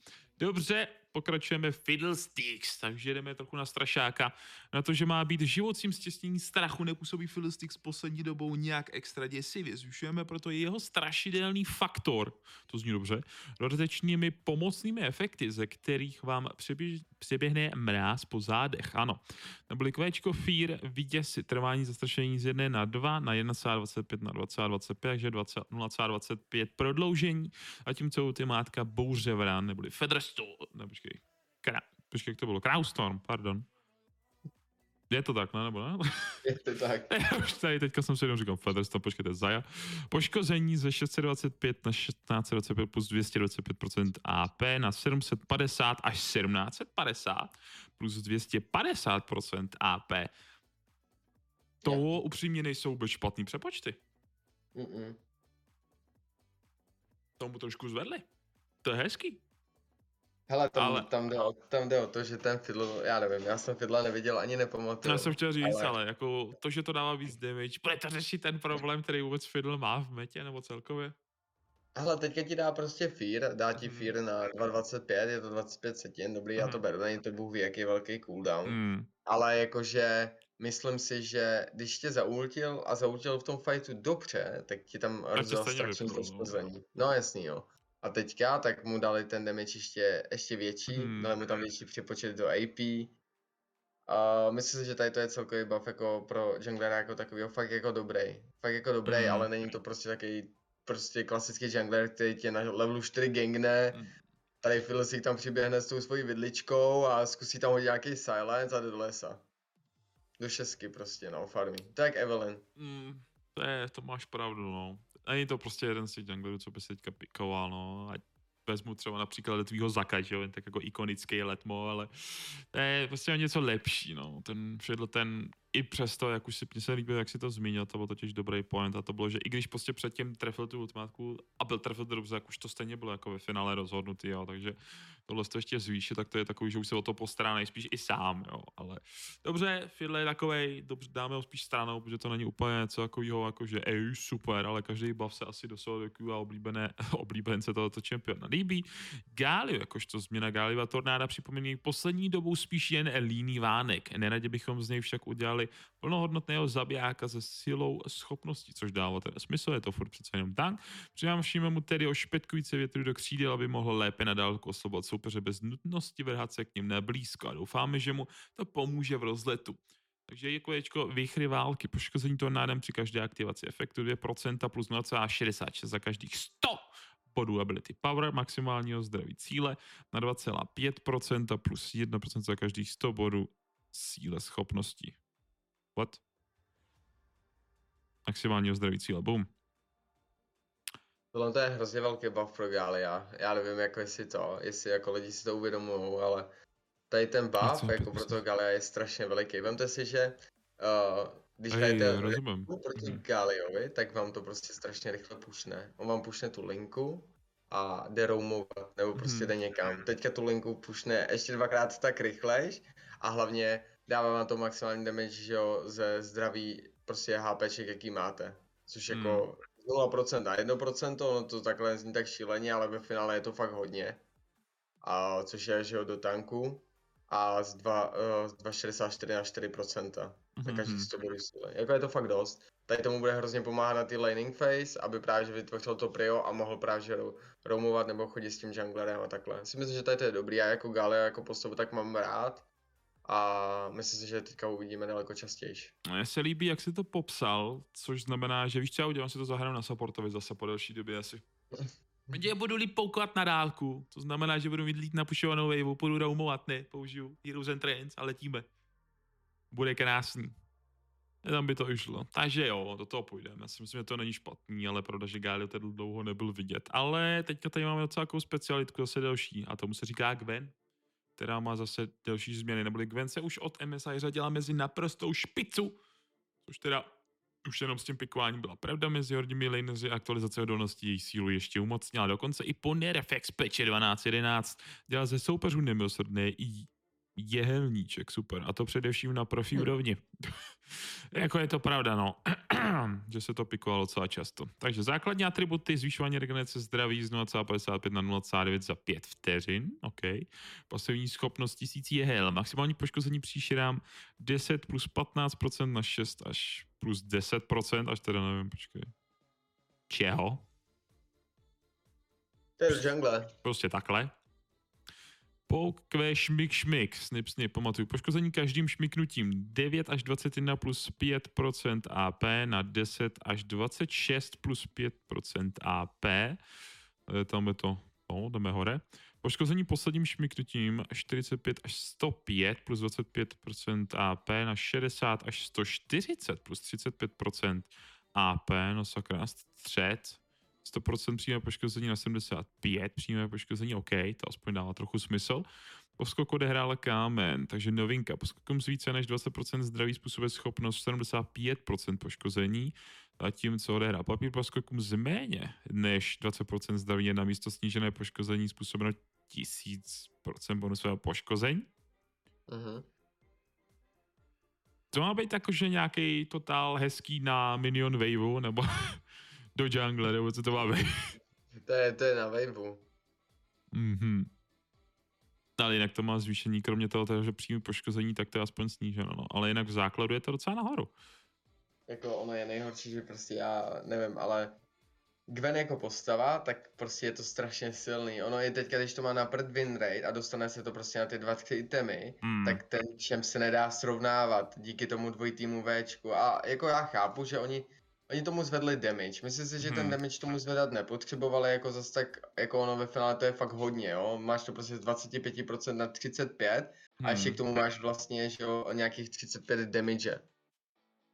Speaker 1: Dobře, pokračujeme Fiddlesticks, takže jdeme trochu na strašáka. Na to, že má být živocím stěsnění strachu, nepůsobí Fiddlesticks poslední dobou nějak extra děsivě. Zvyšujeme proto jeho strašidelný faktor, to zní dobře, dodatečnými pomocnými efekty, ze kterých vám přeběž, přeběhne mráz po zádech. Ano. Neboli kvéčko Fear vyděsi trvání zastrašení z 1 na 2 na 1,25 na 2,25, takže 0,25 prodloužení, a tím co ultimátka Bouře vrán, neboli Featherstone, ne, počkej, Krá, počkej, jak to bylo, Crowstorm, pardon. Je to tak, ne? Nebo ne?
Speaker 2: Je to tak.
Speaker 1: Už tady teďka jsem si jenom říkal, Featherstone, počkejte, Zaja. Poškození ze 625 na 1625 plus 225% AP na 750 až 1750 plus 250% AP. To
Speaker 2: Jo.
Speaker 1: upřímně nejsou vůbec špatný přepočty.
Speaker 2: Mm-mm.
Speaker 1: Tomu trošku zvedli. To je hezký.
Speaker 2: Hele, tam,
Speaker 1: Ale-
Speaker 2: tam, jde o, tam jde o to, že ten fiddle, já nevím, já jsem fiddla neviděl ani nepamatuju.
Speaker 1: Já jsem chtěl říct, ale...
Speaker 2: ale-
Speaker 1: jako to, že to dává víc damage, bude to řešit ten problém, který vůbec Fiddle má v metě, nebo celkově?
Speaker 2: Hele, teďka ti dá prostě fear, dá ti
Speaker 1: Mhm.
Speaker 2: fear na 2.25, je to 25 setin, dobrý, já to
Speaker 1: Mhm.
Speaker 2: beru, není to bůh ví, jaký velký cooldown.
Speaker 1: Hmm.
Speaker 2: Ale jakože myslím si, že když tě zaultil a zaultil v tom fightu dobře, tak ti tam rozdělal strašně
Speaker 1: no.
Speaker 2: poškození. No jasný, jo. A teďka, tak mu dali ten damage ještě, ještě větší,
Speaker 1: Hmm.
Speaker 2: dali mu tam větší připočet do AP. A myslím si, že tady to je celkový buff jako pro junglera jako takovýho fakt jako dobrý. Fakt jako dobrý,
Speaker 1: Hmm.
Speaker 2: ale není to prostě takový prostě klasický jungler, který tě na levelu 4 gangne,
Speaker 1: Hmm.
Speaker 2: tady si tam přiběhne s tou svojí vidličkou a zkusí tam hodit nějaký silence a jde do lesa. Do šestky prostě, no, farmy. Tak Evelyn.
Speaker 1: Mm, to, je, to máš pravdu, no. Není to prostě jeden z těch junglerů, co by se teďka pikoval, no. Ať vezmu třeba například tvýho Zaka, že jo, tak jako ikonický letmo, ale to je prostě něco lepší, no. Ten Fiddle, ten i přesto, jak už si mně se líbí, jak si to zmínil, to byl totiž dobrý point a to bylo, že i když prostě předtím trefil tu ultimátku a byl trefil to dobře, jak už to stejně bylo jako ve finále rozhodnutý, jo, takže tohle to ještě zvýšit, tak to je takový, že už se o to postará nejspíš i sám, jo, ale dobře, Fiddle je takovej, dobře, dáme ho spíš stranou, protože to není úplně něco takového, jako že ej, super, ale každý buff se asi do Sodoku a oblíbené, oblíbence tohoto čempiona líbí. Galio, jakožto změna Galiva tornáda připomíná poslední dobou spíš jen líný vánek. Neradě bychom z něj však udělali plnohodnotného zabijáka se silou schopností, což dává ten smysl, je to furt přece jenom tank. Přinášíme mu tedy ošpetkující větru do křídel, aby mohl lépe na dálku oslobovat soupeře bez nutnosti vrhat se k ním na blízko a doufáme, že mu to pomůže v rozletu. Takže je kolečko výchry války, poškození tornádem při každé aktivaci efektu 2% plus 0,66 za každých 100 bodů ability power, maximálního zdraví cíle na 2,5% plus 1% za každých 100 bodů síle schopností. What? Maximálního zdraví cíle, boom.
Speaker 2: Tohle to je hrozně velký buff pro Galia. Já nevím, jako jestli to, jestli jako lidi si to uvědomují, ale tady ten buff
Speaker 1: jsem
Speaker 2: jako pro toho Galia je strašně veliký. Vemte si, že uh, když hrajete proti
Speaker 1: Mhm.
Speaker 2: Galiovi, tak vám to prostě strašně rychle pušne. On vám pušne tu linku a jde roamovat, nebo prostě
Speaker 1: Mhm.
Speaker 2: jde někam. Teďka tu linku pušne ještě dvakrát tak rychlejš a hlavně dává vám to maximální damage, že jo, ze zdraví prostě HPček, jaký máte. Což
Speaker 1: Hmm.
Speaker 2: Jako 0% a 1%, ono to takhle zní tak šíleně, ale ve finále je to fakt hodně. A což je, že jo, do tanku. A z, dva, uh, z 2,64 na 4% za každých
Speaker 1: Mhm.
Speaker 2: 100 bodů síly. Jako je to fakt dost. Tady tomu bude hrozně pomáhat na ty laning phase, aby právě že vytvořil to prio a mohl právě že roamovat nebo chodit s tím junglerem a takhle. Si myslím, že tady to je dobrý, já jako Galia jako postavu tak mám rád. A myslím si, že teďka uvidíme daleko častěji.
Speaker 1: Mně se líbí, jak jsi to popsal, což znamená, že víš co, já udělám si to zahraju na supportovi zase po delší době asi. Já budu líp poukovat na dálku, to znamená, že budu mít líp napušovanou wave, budu roamovat, ne, použiju Heroes and Trends a letíme. Bude krásný. Tam by to i šlo. Takže jo, do toho půjdeme. Já si myslím, že to není špatný, ale pravda, že Galio tady dlouho nebyl vidět. Ale teďka tady máme docela takovou specialitku, zase další, a tomu se říká Gwen, která má zase další změny. Neboli Gwen se už od MSI řadila mezi naprostou špicu, což teda už jenom s tím pikováním byla pravda mezi hordními lanerzy aktualizace odolnosti její sílu ještě umocnila. Dokonce i po nerfex peče 12.11 dělá ze soupeřů nemilosrdné i jehelníček, super. A to především na profi
Speaker 2: Hm.
Speaker 1: úrovni. jako je to pravda, no. že se to pikovalo docela často. Takže základní atributy, zvyšování regenerace zdraví z 0,55 na 0,9 za 5 vteřin, OK. Pasivní schopnost 1000 je hell. Maximální poškození příšerám 10 plus 15% na 6 až plus 10%, až teda nevím, počkej. Čeho?
Speaker 2: To je jungle.
Speaker 1: Prostě takhle. Pouk, kve, šmik, šmik, snip, snip, pamatuju. Poškození každým šmiknutím 9 až 21 plus 5% AP na 10 až 26 plus 5% AP. E, Tam je to, no, jdeme hore. Poškození posledním šmiknutím 45 až 105 plus 25% AP na 60 až 140 plus 35% AP, no sakra, střed. 100% přímé poškození na 75, přímé poškození OK, to aspoň dává trochu smysl. Poskok odehrála kámen, takže novinka. Poskokom z více než 20% zdraví způsobuje schopnost 75% poškození, zatímco odehrá papír poskokům z méně než 20% zdraví je na místo snížené poškození způsobeno 1000% bonusového poškození.
Speaker 2: Mhm.
Speaker 1: To má být jakože nějaký totál hezký na Minion Waveu, nebo do jungle, nebo co to má být?
Speaker 2: To je, to je na waveu.
Speaker 1: Mhm. Ale jinak to má zvýšení, kromě toho, toho že přímý poškození, tak to je aspoň sníženo. No. Ale jinak v základu je to docela nahoru.
Speaker 2: Jako ono je nejhorší, že prostě já nevím, ale Gwen jako postava, tak prostě je to strašně silný. Ono je teďka, když to má na prd win rate a dostane se to prostě na ty dva itemy,
Speaker 1: Hmm.
Speaker 2: tak ten čem se nedá srovnávat díky tomu dvojitýmu Včku. A jako já chápu, že oni, oni tomu zvedli damage. Myslím si, že ten
Speaker 1: Hmm.
Speaker 2: damage tomu zvedat nepotřebovali jako zas tak, jako ono ve finále to je fakt hodně, jo. Máš to prostě z 25% na 35 a ještě
Speaker 1: Hmm.
Speaker 2: k tomu máš vlastně, že jo, nějakých 35 damage.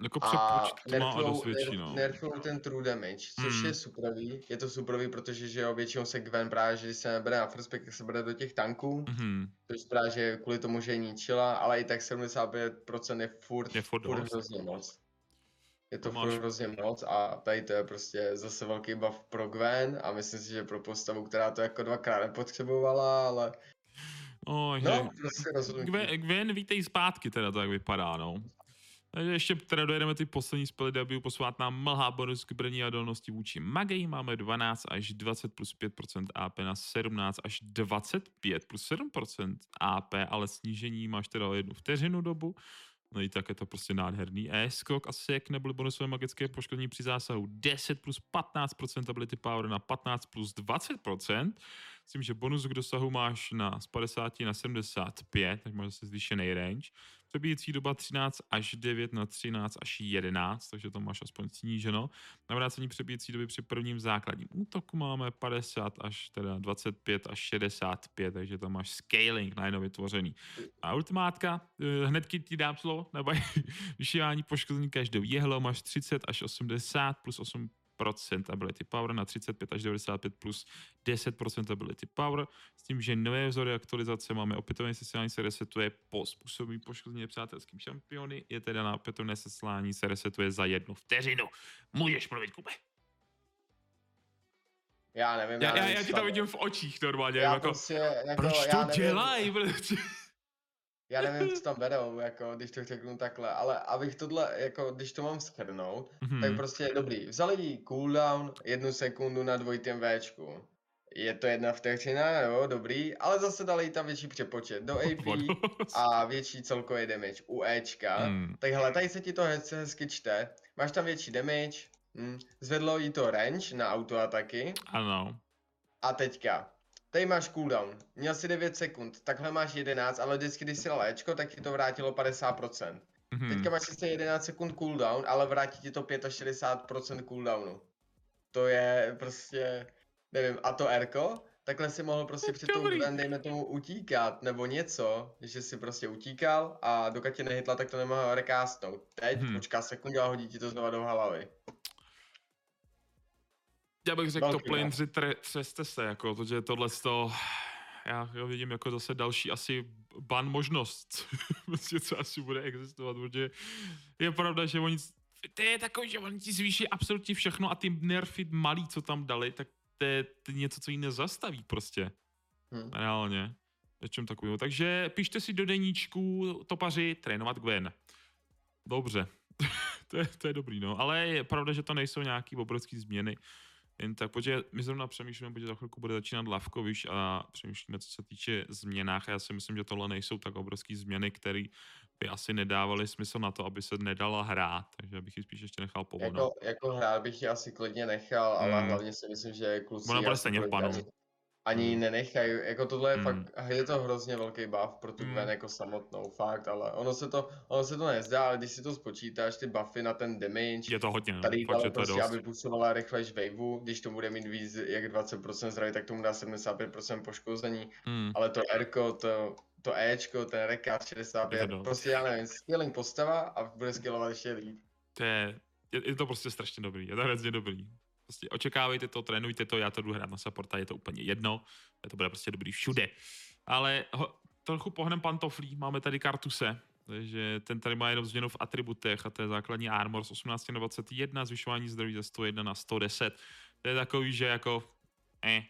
Speaker 1: Jako
Speaker 2: A
Speaker 1: přepočet to má
Speaker 2: nerfujou,
Speaker 1: dost větší,
Speaker 2: nerf-
Speaker 1: no.
Speaker 2: ten true damage, což
Speaker 1: Hmm.
Speaker 2: je superový. Je to superový, protože že jo, většinou se Gwen právě, že když se nebere na first pick, tak se bere do těch tanků.
Speaker 1: Mhm.
Speaker 2: Což právě, že kvůli tomu, že je ničila, ale i tak 75% je furt,
Speaker 1: Je furt
Speaker 2: furt hrozně moc. Je to
Speaker 1: máš-
Speaker 2: hrozně moc a tady to je prostě zase velký buff pro Gwen a myslím si, že pro postavu, která to jako dvakrát nepotřebovala, ale
Speaker 1: Oh,
Speaker 2: no, prostě rozhodnutí.
Speaker 1: Gwen, Gwen vítej zpátky teda, to jak vypadá, no. Takže ještě teda dojedeme ty poslední spely debut, posouvat nám mlha bonus k brní a dolnosti vůči magii. Máme 12 až 20 plus 5% AP na 17 až 25 plus 7% AP, ale snížení máš teda o jednu vteřinu dobu. No i tak je to prostě nádherný. E, skok a sek neboli bonusové magické poškození při zásahu 10 plus 15% ability power na 15 plus 20%. S že bonus k dosahu máš na z 50 na 75, tak máš zase zvýšený range. Přebíjecí doba 13 až 9 na 13 až 11, takže to máš aspoň sníženo. Navrácení přebíjecí doby při prvním základním útoku máme 50 až teda 25 až 65, takže tam máš scaling najednou vytvořený. A ultimátka, eh, hnedky ti dám slovo, nebo vyšívání poškození každou jehlo, máš 30 až 80 plus 8 ability power na 35 až 95 plus 10% ability power, s tím, že nové vzory aktualizace máme opětovné seslání se resetuje po způsobení poškození přátelským šampiony, je teda na opětovné seslání se resetuje za jednu vteřinu. Můžeš mluvit, Kube.
Speaker 2: Já nevím,
Speaker 1: Já, já,
Speaker 2: nevím,
Speaker 1: já ti
Speaker 2: co-
Speaker 1: to vidím v očích normálně,
Speaker 2: já
Speaker 1: jako,
Speaker 2: prostě, jako,
Speaker 1: proč
Speaker 2: já
Speaker 1: to
Speaker 2: nevím.
Speaker 1: dělají, protože...
Speaker 2: Já nevím, co tam berou, jako, když to řeknu takhle, ale abych tohle, jako, když to mám schrnout,
Speaker 1: Mhm.
Speaker 2: tak prostě je dobrý. Vzali jí cooldown jednu sekundu na dvojitém Včku. Je to jedna vteřina, jo, dobrý, ale zase dali jí tam větší přepočet do AP a větší celkový damage u Ečka.
Speaker 1: Hmm.
Speaker 2: Tak hele, tady se ti to hezky, hezky čte. Máš tam větší damage, hm. zvedlo jí to range na autoataky
Speaker 1: Ano.
Speaker 2: a teďka. Tady máš cooldown, měl si 9 sekund, takhle máš 11, ale vždycky, když si dal Ečko, tak ti to vrátilo 50%.
Speaker 1: Mhm.
Speaker 2: Teďka máš sice 11 sekund cooldown, ale vrátí ti to 65% cooldownu. To je prostě, nevím, a to Erko, takhle si mohl prostě před tou dejme tomu, utíkat, nebo něco, že si prostě utíkal a dokud tě nehytla, tak to nemohl recastnout. Teď
Speaker 1: Hmm.
Speaker 2: počká sekundu a hodí ti to znova do hlavy.
Speaker 1: Já bych řekl, to plane
Speaker 2: buff.
Speaker 1: 3 tre- třeste se, jako, protože tohle to, já ho vidím jako zase další asi ban možnost, prostě co asi bude existovat, protože je pravda, že oni, to je takový, že oni ti zvýší absolutně všechno a ty nerfy malý, co tam dali, tak to je, něco, co jí nezastaví prostě,
Speaker 2: Hm.
Speaker 1: reálně, něčem takového. Takže pište si do deníčku topaři trénovat Gwen. Dobře. to, je, to je dobrý, no. Ale je pravda, že to nejsou nějaký obrovský změny. Jen tak, protože my zrovna přemýšlíme, protože za chvilku bude začínat Lavkoviš a přemýšlíme, co se týče změnách. A já si myslím, že tohle nejsou tak obrovské změny, které by asi nedávaly smysl na to, aby se nedala hrát. Takže bych ji spíš ještě nechal povolat.
Speaker 2: Jako, jako hrát bych ji asi klidně nechal, ale
Speaker 1: Mm.
Speaker 2: hlavně si myslím, že kluci...
Speaker 1: Ona bude stejně v panu.
Speaker 2: Ani ji
Speaker 1: Mm.
Speaker 2: nenechají, jako tohle je
Speaker 1: Mm.
Speaker 2: fakt, je to hrozně velký buff pro tu
Speaker 1: Mm.
Speaker 2: Gwen jako samotnou, fakt, ale ono se to, ono se to nezdá, ale když si to spočítáš, ty buffy na ten damage,
Speaker 1: Je to hodně, no.
Speaker 2: Tady
Speaker 1: Fakt,
Speaker 2: ale prostě, aby působila rychlejš waveu, když to bude mít víc jak 20% zdraví, tak tomu dá 75% poškození,
Speaker 1: Hmm.
Speaker 2: ale to Rko, to, to Ečko, ten rekát 65,
Speaker 1: Je to dost.
Speaker 2: prostě já nevím, skilling postava a bude skillovat ještě líp.
Speaker 1: To je, je, je, to prostě strašně dobrý, je to hrozně dobrý. Prostě očekávejte to, trénujte to, já to jdu hrát na supporta, je to úplně jedno, to bude prostě dobrý všude. Ale ho, trochu pohnem pantoflí, máme tady Kartuse, takže ten tady má jenom změnu v atributech a to je základní armor z 18 na 21, zvyšování zdraví ze 101 na 110. To je takový, že jako, eh,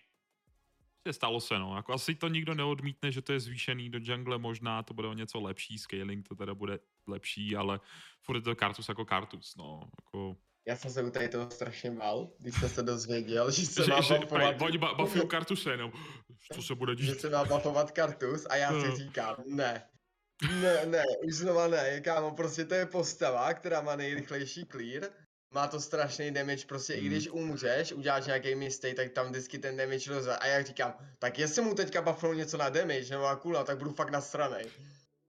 Speaker 1: prostě stalo se, no. Jako asi to nikdo neodmítne, že to je zvýšený do jungle, možná to bude o něco lepší, scaling to teda bude lepší, ale furt je to kartus jako kartus, no. Jako,
Speaker 2: Já jsem se u tady toho strašně bál, když jsem se dozvěděl, že se
Speaker 1: že,
Speaker 2: má
Speaker 1: že,
Speaker 2: buffovat,
Speaker 1: oni ba- buffují kartuse jenom, co se bude
Speaker 2: že
Speaker 1: dít.
Speaker 2: se má buffovat kartus a já
Speaker 1: No.
Speaker 2: si říkám, ne, ne, ne, už znova ne, kámo, prostě to je postava, která má nejrychlejší clear, má to strašný damage, prostě i
Speaker 1: Hmm.
Speaker 2: když umřeš, uděláš nějaký mistake, tak tam vždycky ten damage roze. A já říkám, tak jestli mu teďka buffnou něco na damage nebo na cooldown, tak budu fakt nasranej.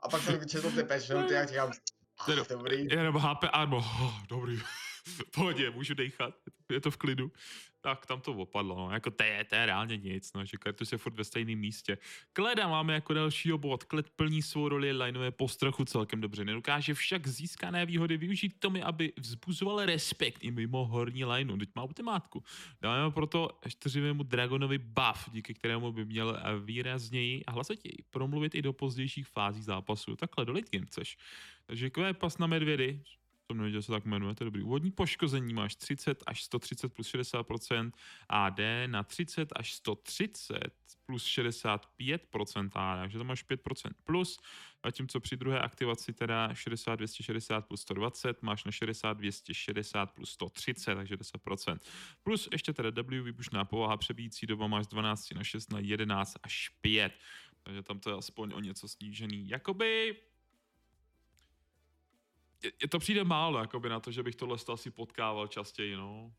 Speaker 2: A pak jsem četl ty patch noty a říkám,
Speaker 1: To je
Speaker 2: ah, dobrý,
Speaker 1: Jenom HP armor, oh, dobrý. V pohodě, můžu dechat, je to v klidu. Tak tam to opadlo, no. jako to je, to je reálně nic, no, že Kartus je furt ve stejném místě. Kleda máme jako dalšího bod, Kled plní svou roli lineové postrachu celkem dobře, nedokáže však získané výhody využít tomu, aby vzbuzoval respekt i mimo horní lineu, teď má ultimátku. Dáme proto čtyřivému Dragonovi buff, díky kterému by měl eh, výrazněji a hlasitěji promluvit i do pozdějších fází zápasu. Takhle do late game chceš. Takže Q pas na medvědy, to nevěděl, se tak jmenuje, to je dobrý. Úvodní poškození máš 30 až 130 plus 60% AD na 30 až 130 plus 65% AD, takže to máš 5% plus, zatímco při druhé aktivaci teda 60 260 plus 120 máš na 60 260 plus 130, takže 10%. Plus ještě teda W výbušná povaha, přebíjící doba máš z 12 na 6 na 11 až 5. Takže tam to je aspoň o něco snížený. Jakoby to přijde málo, jakoby na to, že bych tohle asi potkával častěji, no.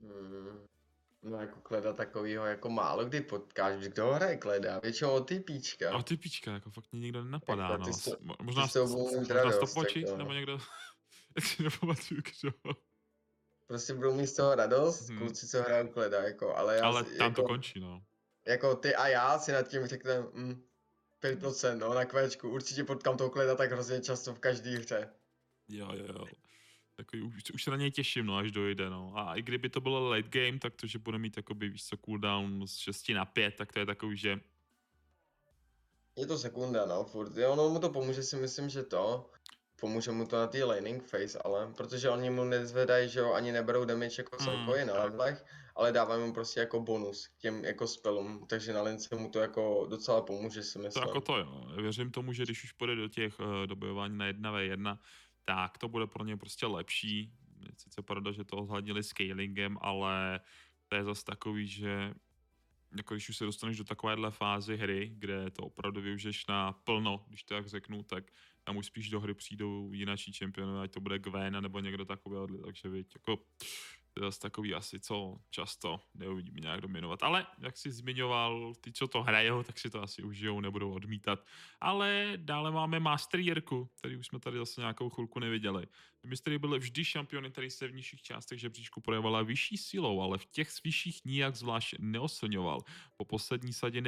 Speaker 2: Hmm. No jako kleda takovýho jako málo kdy potkáš, kdo hraje kleda, většinou ty píčka.
Speaker 1: A ty pička, jako fakt mě nikdo nenapadá,
Speaker 2: Jako
Speaker 1: no.
Speaker 2: se-
Speaker 1: mo- možná,
Speaker 2: ty
Speaker 1: možná
Speaker 2: jako.
Speaker 1: nebo někdo, já si nepamatuju, kdo.
Speaker 2: Prostě budou mít z toho radost,
Speaker 1: Mhm.
Speaker 2: kluci, co hrajou kleda, jako, ale já
Speaker 1: Ale
Speaker 2: si,
Speaker 1: tam
Speaker 2: jako,
Speaker 1: to končí, no.
Speaker 2: jako ty a já si nad tím řekneme, mm, 5%, no, na kvéčku, určitě potkám toho kleda tak hrozně často v každé hře.
Speaker 1: Jo, jo, jo. Takový, už, už se na něj těším, no, až dojde, no. A i kdyby to bylo late game, tak to, že bude mít, jakoby, víš co, cooldown z 6 na 5, tak to je takový, že
Speaker 2: Je to sekunda, no, furt, jo, no mu to pomůže si myslím, že to, pomůže mu to na té laning phase, ale, protože oni mu nezvedají, že jo, ani neberou damage jako
Speaker 1: Mm,
Speaker 2: celkově na
Speaker 1: tak.
Speaker 2: levelech, ale dávají mu prostě jako bonus k těm jako spellům, takže na lince mu to jako docela pomůže si
Speaker 1: to
Speaker 2: myslím.
Speaker 1: jako to jo. Věřím tomu, že když už půjde do těch uh, dobojování na 1v1, tak to bude pro ně prostě lepší. Je Sice pravda, že to odhladili scalingem, ale to je zase takový, že jako když už se dostaneš do takovéhle fázy hry, kde to opravdu využiješ na plno, když to tak řeknu, tak tam už spíš do hry přijdou jinačí čempionové, ať to bude Gwen nebo někdo takový, takže víš, jako to je zase takový asi, co často neuvidíme nějak dominovat. Ale jak jsi zmiňoval, ty, co to hrajou, tak si to asi užijou, nebudou odmítat. Ale dále máme Master Jirku, který už jsme tady zase nějakou chvilku neviděli. Mystery byl vždy šampiony, který se v nižších částech žebříčku projevovala vyšší silou, ale v těch vyšších nijak zvlášť neoslňoval. Po poslední sadě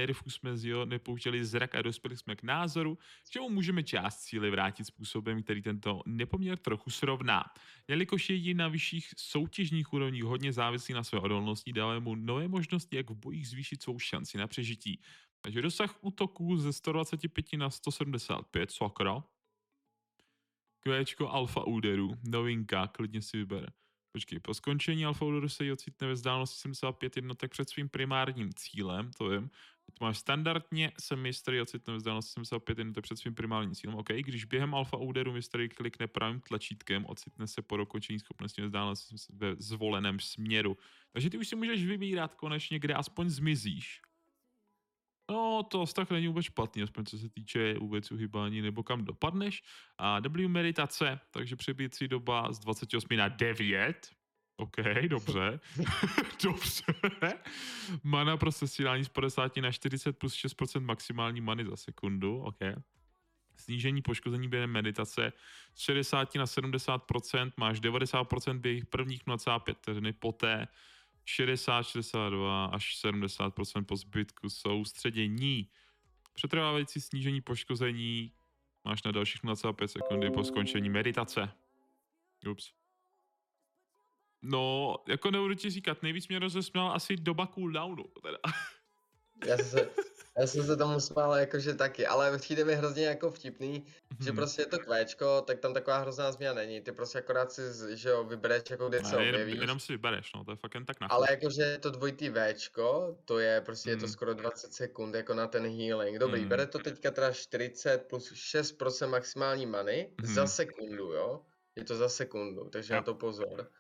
Speaker 1: z jeho nepoužili zrak a dospěli jsme k názoru, že mu můžeme část síly vrátit způsobem, který tento nepoměr trochu srovná. Jelikož je na vyšších soutěžních úrovních hodně závislý na své odolnosti, dáme mu nové možnosti, jak v bojích zvýšit svou šanci na přežití. Takže dosah útoků ze 125 na 175, sakra. Kvéčko alfa úderu, novinka, klidně si vybere. Počkej, po skončení Alfa Udoru se jí ocitne ve vzdálenosti 75 jednotek před svým primárním cílem, to vím. To máš standardně se Mystery ocitne ve vzdálenosti 75 jednotek před svým primárním cílem, OK. Když během Alfa Uderu Mystery klikne pravým tlačítkem, ocitne se po dokončení schopnosti ve vzdálenosti ve zvoleném směru. Takže ty už si můžeš vybírat konečně, kde aspoň zmizíš. No, to asi tak není vůbec špatný, aspoň co se týče vůbec uhybání nebo kam dopadneš. A W meditace, takže přebící doba z 28 na 9. OK, dobře. dobře. Mana pro sesílání z 50 na 40 plus 6% maximální many za sekundu. OK. Snížení poškození během meditace z 60 na 70%, máš 90% během prvních 0,5 vteřiny, poté 60, 62 až 70% po zbytku soustředění. Přetrvávající snížení poškození máš na dalších 0,5 sekundy po skončení meditace. Ups. No, jako nebudu ti říkat, nejvíc mě rozesměla asi doba cooldownu. Teda.
Speaker 2: Já se, já jsem se tomu smál jakože taky, ale přijde mi hrozně jako vtipný, že
Speaker 1: Mhm.
Speaker 2: prostě je to kvéčko, tak tam taková hrozná změna není, ty prostě akorát si, že jo, vybereš jako kde se
Speaker 1: Ne, jenom,
Speaker 2: objevíš,
Speaker 1: jenom si vybereš, no, to je fakt jen tak na
Speaker 2: ale jakože to dvojitý Včko, to je prostě je to
Speaker 1: Mhm.
Speaker 2: skoro 20 sekund jako na ten healing, dobrý,
Speaker 1: Mhm.
Speaker 2: bere to teďka teda 40 plus 6% maximální many za
Speaker 1: Mhm.
Speaker 2: sekundu, jo, je to za sekundu, takže na
Speaker 1: Jo.
Speaker 2: to pozor.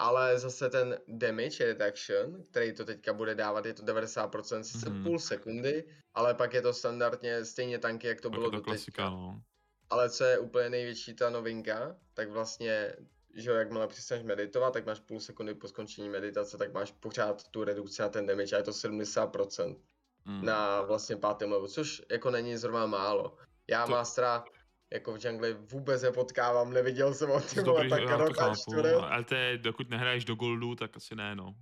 Speaker 2: Ale zase ten damage reduction, který to teďka bude dávat, je to 90%, sice
Speaker 1: Mhm.
Speaker 2: půl sekundy, ale pak je to standardně stejně tanky, jak to
Speaker 1: Tak
Speaker 2: bylo
Speaker 1: je to
Speaker 2: do
Speaker 1: klasika,
Speaker 2: teďka.
Speaker 1: no.
Speaker 2: Ale co je úplně největší ta novinka, tak vlastně, že jo, jakmile přestaneš meditovat, tak máš půl sekundy po skončení meditace, tak máš pořád tu redukci na ten damage a je to 70%
Speaker 1: Mm.
Speaker 2: na vlastně pátém levelu, což jako není zrovna málo. Já
Speaker 1: To-
Speaker 2: to... Jako v jungli vůbec nepotkávám, neviděl jsem ho ty vole tak rok a
Speaker 1: chápu,
Speaker 2: čtvrt.
Speaker 1: ale to je, dokud nehraješ do goldu, tak asi ne, no.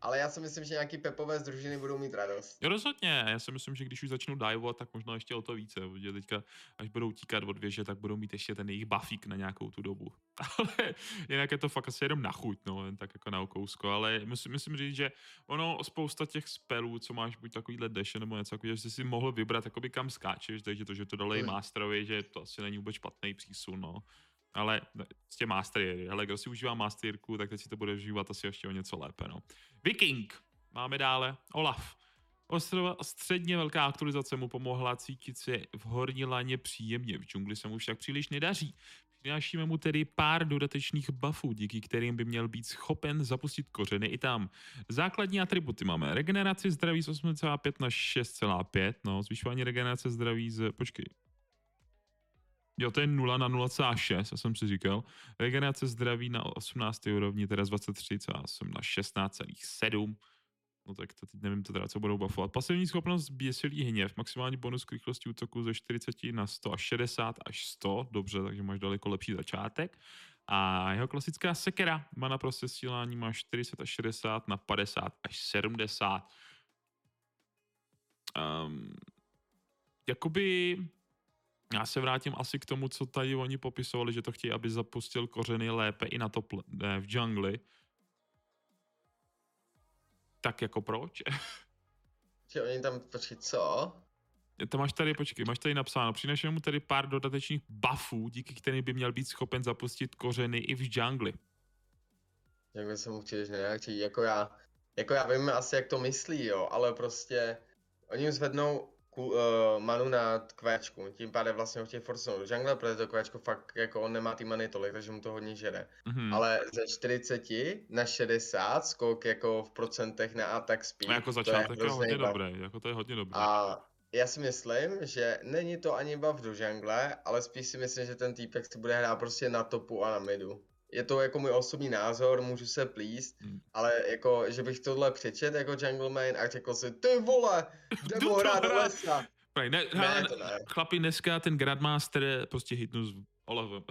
Speaker 2: Ale já si myslím, že nějaký pepové z družiny budou mít radost.
Speaker 1: Jo, rozhodně, já si myslím, že když už začnou divovat, tak možná ještě o to více, protože teďka, až budou tíkat od věže, tak budou mít ještě ten jejich buffík na nějakou tu dobu. Ale jinak je to fakt asi jenom na chuť, no, jen tak jako na okousko, ale musím, musím říct, že ono spousta těch spelů, co máš buď takovýhle dash nebo něco takového, že jsi si mohl vybrat, jakoby kam skáčeš, takže to, že to dali
Speaker 2: Mm.
Speaker 1: masterovi, že to asi není vůbec špatný přísun, no. Ale ne, s těm mastery, ale kdo si užívá masterku, tak teď si to bude užívat asi ještě o něco lépe, no. Viking, máme dále Olaf. Ostrova středně velká aktualizace mu pomohla cítit se v horní laně příjemně, v džungli se mu však příliš nedaří. Přinášíme mu tedy pár dodatečných buffů, díky kterým by měl být schopen zapustit kořeny i tam. Základní atributy máme regeneraci zdraví z 8,5 na 6,5, no, zvyšování regenerace zdraví z, počkej, Jo, to je 0 na 0,6, já jsem si říkal. Regenerace zdraví na 18. úrovni, teda z 23,8 na 16,7. No tak to teď nevím to teda, co budou buffovat. Pasivní schopnost běsilý hněv, maximální bonus k rychlosti útoku ze 40 na 100 až 60 až 100, dobře, takže máš daleko lepší začátek. A jeho klasická sekera, mana pro sesílání má 40 až 60 na 50 až 70. Um, jakoby já se vrátím asi k tomu, co tady oni popisovali, že to chtějí, aby zapustil kořeny lépe i na to pl- ne, v džungli. Tak jako proč?
Speaker 2: Že oni tam, počkej, co?
Speaker 1: to máš tady, počkej, máš tady napsáno, přinešeme mu tedy pár dodatečných buffů, díky kterým by měl být schopen zapustit kořeny i v džungli.
Speaker 2: Jak by se mu chtěli nějaký, jako já, jako já vím asi, jak to myslí, jo, ale prostě oni zvednou uh, manu na kvéčku, tím pádem vlastně ho chtějí forcnout do jungle, protože to kvéčko fakt, jako on nemá ty many tolik, takže mu to hodně žere.
Speaker 1: Mhm.
Speaker 2: Ale ze 40 na 60 skok jako v procentech na attack speed,
Speaker 1: A jako
Speaker 2: to je
Speaker 1: začátek je
Speaker 2: hrozný
Speaker 1: hodně dobré, jako to je hodně dobré.
Speaker 2: A já si myslím, že není to ani buff do jungle, ale spíš si myslím, že ten týpek si bude hrát prostě na topu a na midu. Je to jako můj osobní názor, můžu se plíst,
Speaker 1: Hmm.
Speaker 2: ale jako, že bych tohle přečet jako jungle main a řekl si, ty vole,
Speaker 1: Jdu
Speaker 2: hrát do
Speaker 1: hrát."
Speaker 2: lesa.
Speaker 1: Ne, ne,
Speaker 2: Ne, to ne.
Speaker 1: chlapi, dneska ten Grandmaster prostě hitnu s Olafem.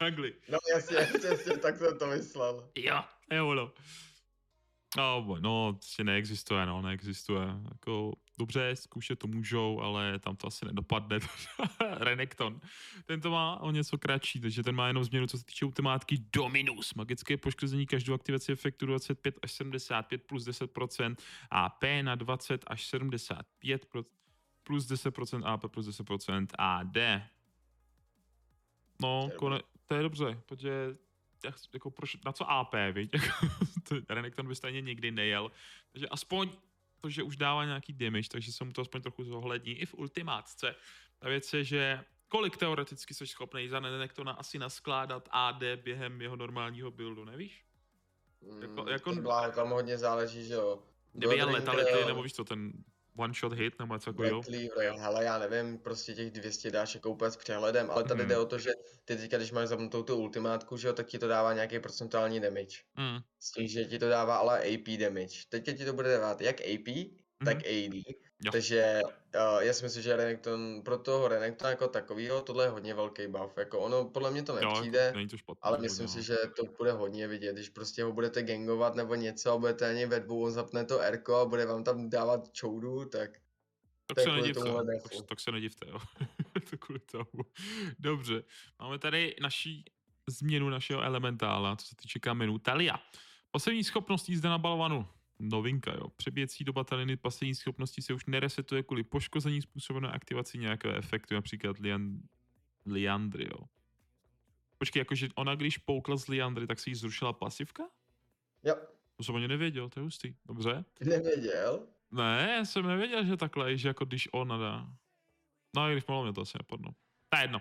Speaker 1: Angli.
Speaker 2: No jasně, přesně, tak jsem to myslel.
Speaker 1: Jo, jo, ono. No, bo- no, prostě neexistuje, no, neexistuje. Jako, dobře, zkoušet to můžou, ale tam to asi nedopadne. Renekton. Ten to má o něco kratší, takže ten má jenom změnu, co se týče ultimátky Dominus. Magické poškození každou aktivaci efektu 25 až 75 plus 10% AP na 20 až 75 pro- plus 10% AP plus 10% AD. No,
Speaker 2: To je
Speaker 1: kone, to je dobře, protože jak- jako proč, na co AP, viď? To Renekton by stejně nikdy nejel. Takže aspoň to, že už dává nějaký damage, takže se mu to aspoň trochu zohlední i v ultimátce. Ta věc je, že kolik teoreticky jsi schopný za Renektona asi naskládat AD během jeho normálního buildu, nevíš? Jako-
Speaker 2: Mm,
Speaker 1: jako-
Speaker 2: bláho, tam hodně záleží, že jo.
Speaker 1: Kdyby jen letality, nebo víš co, ten one shot hit, nebo něco takového.
Speaker 2: Hele, já nevím, prostě těch 200 dáš jako úplně s přehledem, ale tady
Speaker 1: Mhm.
Speaker 2: jde o to, že ty teďka, když máš zapnutou tu ultimátku, že jo, tak ti to dává nějaký procentuální damage.
Speaker 1: Mm.
Speaker 2: S tím, že ti to dává ale AP damage. Teďka ti to bude dávat jak AP, tak
Speaker 1: Mhm.
Speaker 2: AD.
Speaker 1: Jo.
Speaker 2: Takže uh, já si myslím, že Renekton, pro toho Renektona jako takovýho, tohle je hodně velký buff. Jako ono, podle mě to
Speaker 1: Jo,
Speaker 2: nepřijde,
Speaker 1: jako, není to špatné.
Speaker 2: ale myslím si,
Speaker 1: no.
Speaker 2: že to bude hodně vidět, když prostě ho budete gangovat nebo něco a budete ani ve dvou, on zapne to Rko a bude vám tam dávat čoudu, tak
Speaker 1: Tak
Speaker 2: je
Speaker 1: se nedivte, tak, tak se nedivte, jo. to kvůli tomu. Dobře, máme tady naší změnu našeho elementála, co se týče kamenů. Talia. Pasivní schopnost jízda na balvanu. Novinka, jo. Přeběcí doba taliny pasivní schopnosti se už neresetuje kvůli poškození způsobené aktivací nějakého efektu, například lian, Liandry, jo. Počkej, jakože ona když poukla z Liandry, tak se jí zrušila pasivka?
Speaker 2: jo,
Speaker 1: To jsem ani nevěděl, to je hustý. Dobře.
Speaker 2: nevěděl.
Speaker 1: Ne, já jsem nevěděl, že takhle, že jako když ona dá. No i když mohlo mě to asi napadlo. To je jedno.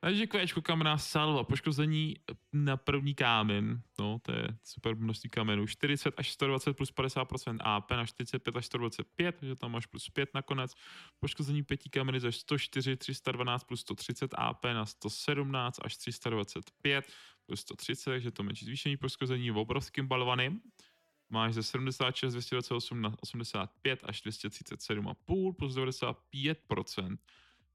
Speaker 1: Takže kvéčko kamená salva, poškození na první kámen, no to je super množství kamenů, 40 až 120 plus 50% AP na 45 až 125, takže tam máš plus 5 nakonec, poškození pěti kameny za 104, 312 plus 130 AP na 117 až 325 plus 130, takže to menší zvýšení poškození v obrovským balvaným, máš ze 76, 228 na 85 až 237,5 plus 95%.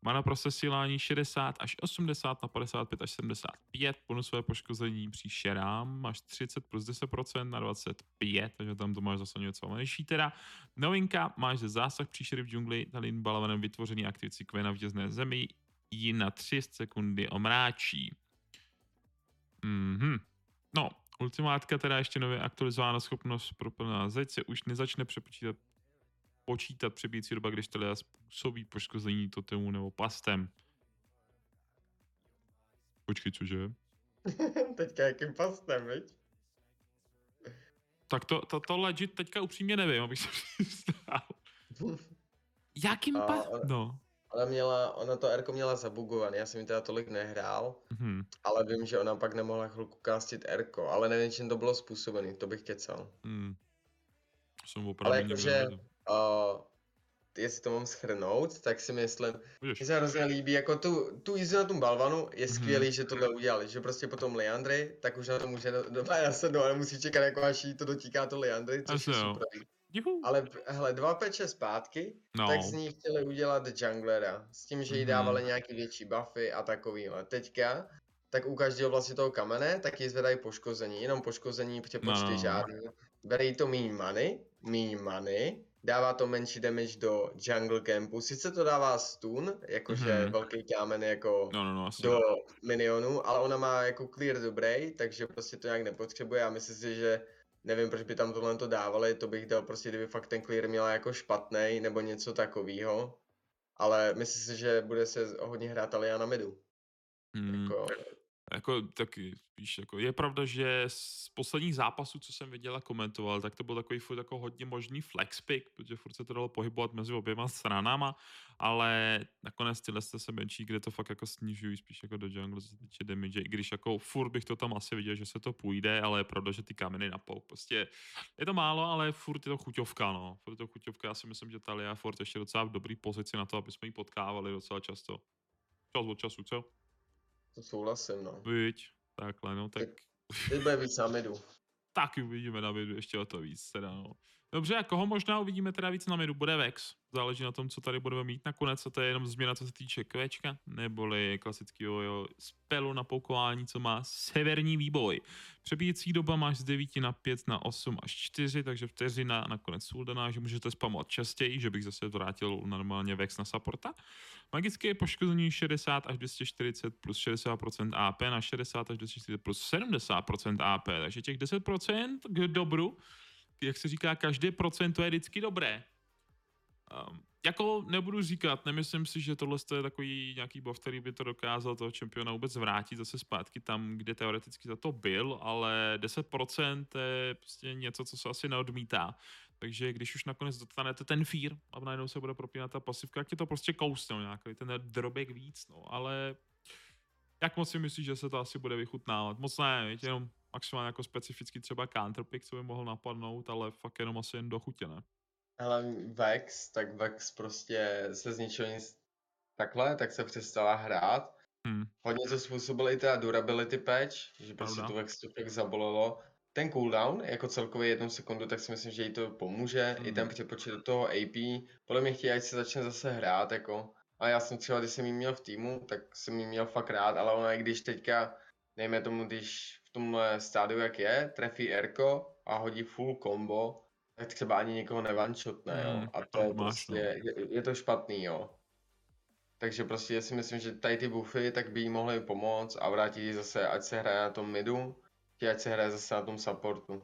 Speaker 1: Mana pro sesílání 60 až 80 na 55 až 75. Bonusové poškození příšerám máš 30 plus 10% na 25, takže tam to máš zase něco menší. Teda novinka, máš ze zásah příšery v džungli Talin balvanem vytvořený aktivici Kvena v dězné zemi ji na 3 sekundy omráčí. Mhm. No, ultimátka teda ještě nově aktualizována schopnost pro plná zeď se už nezačne přepočítat počítat přebíjící doba, když teda způsobí poškození totemu nebo pastem. Počkej, cože?
Speaker 2: Teďka jakým pastem, viď?
Speaker 1: Tak to, to, to legit teďka upřímně nevím, abych se přiznal. Jakým
Speaker 2: A-
Speaker 1: pa... No.
Speaker 2: Ona měla, ona to Rko měla zabugovaný, já jsem ji teda tolik nehrál,
Speaker 1: Mhm.
Speaker 2: ale vím, že ona pak nemohla chvilku castit Rko, ale nevím, čím to bylo způsobený, to bych kecal.
Speaker 1: Hmm. Jsem opravdu nikdy
Speaker 2: jakože-. Uh, jestli to mám schrnout, tak si myslím, mně se hrozně líbí, jako tu, tu jízdu na tom balvanu, je
Speaker 1: Mhm.
Speaker 2: skvělý, že tohle udělali, že prostě potom Leandry, tak už na to může nasednout, ale musí čekat, jako až jí to dotíká to Leandry, což je
Speaker 1: Asi jo.
Speaker 2: super.
Speaker 1: Juhu.
Speaker 2: Ale hele, dva peče zpátky,
Speaker 1: No.
Speaker 2: tak z ní chtěli udělat junglera, s tím, že jí
Speaker 1: Mhm.
Speaker 2: dávali nějaký větší buffy a takovýhle. Teďka, tak u každého vlastně toho kamene, tak jí zvedají poškození, jenom poškození, přepočty
Speaker 1: No, no.
Speaker 2: žádný. Bere jí to míň money, míň money, dává to menší damage do jungle campu, sice to dává stun, jakože
Speaker 1: Mhm.
Speaker 2: velký kámen jako
Speaker 1: No, no, no, asi.
Speaker 2: do minionů, ale ona má jako clear dobrý, takže prostě to nějak nepotřebuje a myslím si, že nevím, proč by tam tohle to dávali, to bych dal prostě, kdyby fakt ten clear měla jako špatný nebo něco takového. Ale myslím si, že bude se hodně hrát Aliana midu.
Speaker 1: Hmm.
Speaker 2: Jako,
Speaker 1: Jako taky, víš, jako je pravda, že z posledních zápasů, co jsem viděl a komentoval, tak to byl takový furt jako hodně možný flex pick, protože furt se to dalo pohybovat mezi oběma stranama, ale nakonec tyhle se menší, kde to fakt jako snižují spíš jako do jungle, co se týče damage, i když jako furt bych to tam asi viděl, že se to půjde, ale je pravda, že ty kameny na pouk, prostě je to málo, ale furt je to chuťovka, no, furt je to chuťovka, já si myslím, že Talia furt ještě docela v dobrý pozici na to, aby jsme ji potkávali docela často. Čas od času, co?
Speaker 2: To souhlasím, no.
Speaker 1: Viď, takhle, no, tak
Speaker 2: Teď bude víc na midu.
Speaker 1: taky uvidíme na vidu ještě o to víc, teda, no. Dobře, a koho možná uvidíme teda víc na midu? Bude Vex. Záleží na tom, co tady budeme mít nakonec, a to je jenom změna, co se týče kvečka, neboli klasického jeho spelu na poukování, co má severní výboj. Přebíjecí doba máš z 9 na 5 na 8 až 4, takže vteřina nakonec jsou daná, že můžete spamovat častěji, že bych zase vrátil normálně Vex na supporta. Magické poškození 60 až 240 plus 60% AP na 60 až 240 plus 70% AP, takže těch 10% k dobru, jak se říká, každé procento je vždycky dobré. Um, jako nebudu říkat, nemyslím si, že tohle je takový nějaký buff, který by to dokázal toho čempiona vůbec vrátit zase zpátky tam, kde teoreticky za to byl, ale 10% je prostě něco, co se asi neodmítá. Takže když už nakonec dostanete ten fír a najednou se bude propínat ta pasivka, jak je to prostě kousnou nějaký ten drobek víc, no, ale jak moc si myslíš, že se to asi bude vychutnávat? Moc ne, víte, jenom maximálně jako specificky třeba counterpick, co by mohl napadnout, ale fakt jenom asi jen do chutě, ne?
Speaker 2: Ale Vex, tak Vex prostě se z ničeho nic takhle, tak se přestala hrát.
Speaker 1: Hmm.
Speaker 2: Hodně to způsobil i ta durability patch, že prostě
Speaker 1: Pravda.
Speaker 2: tu Vex to fakt zabolelo. Ten cooldown, jako celkově jednu sekundu, tak si myslím, že jí to pomůže. I ten
Speaker 1: Hmm.
Speaker 2: přepočet toho AP. Podle mě chtějí, ať se začne zase hrát, jako. A já jsem třeba, když jsem jí měl v týmu, tak jsem jí měl fakt rád, ale ona i když teďka, dejme tomu, když v tomhle stádiu jak je, trefí Erko a hodí full combo, tak třeba ani někoho nevančotne, jo.
Speaker 1: Hmm,
Speaker 2: A to
Speaker 1: máš,
Speaker 2: prostě,
Speaker 1: no.
Speaker 2: je, je to špatný, jo. Takže prostě si myslím, že tady ty buffy, tak by jí mohly pomoct a vrátit ji zase, ať se hraje na tom midu, ať se hraje zase na tom supportu.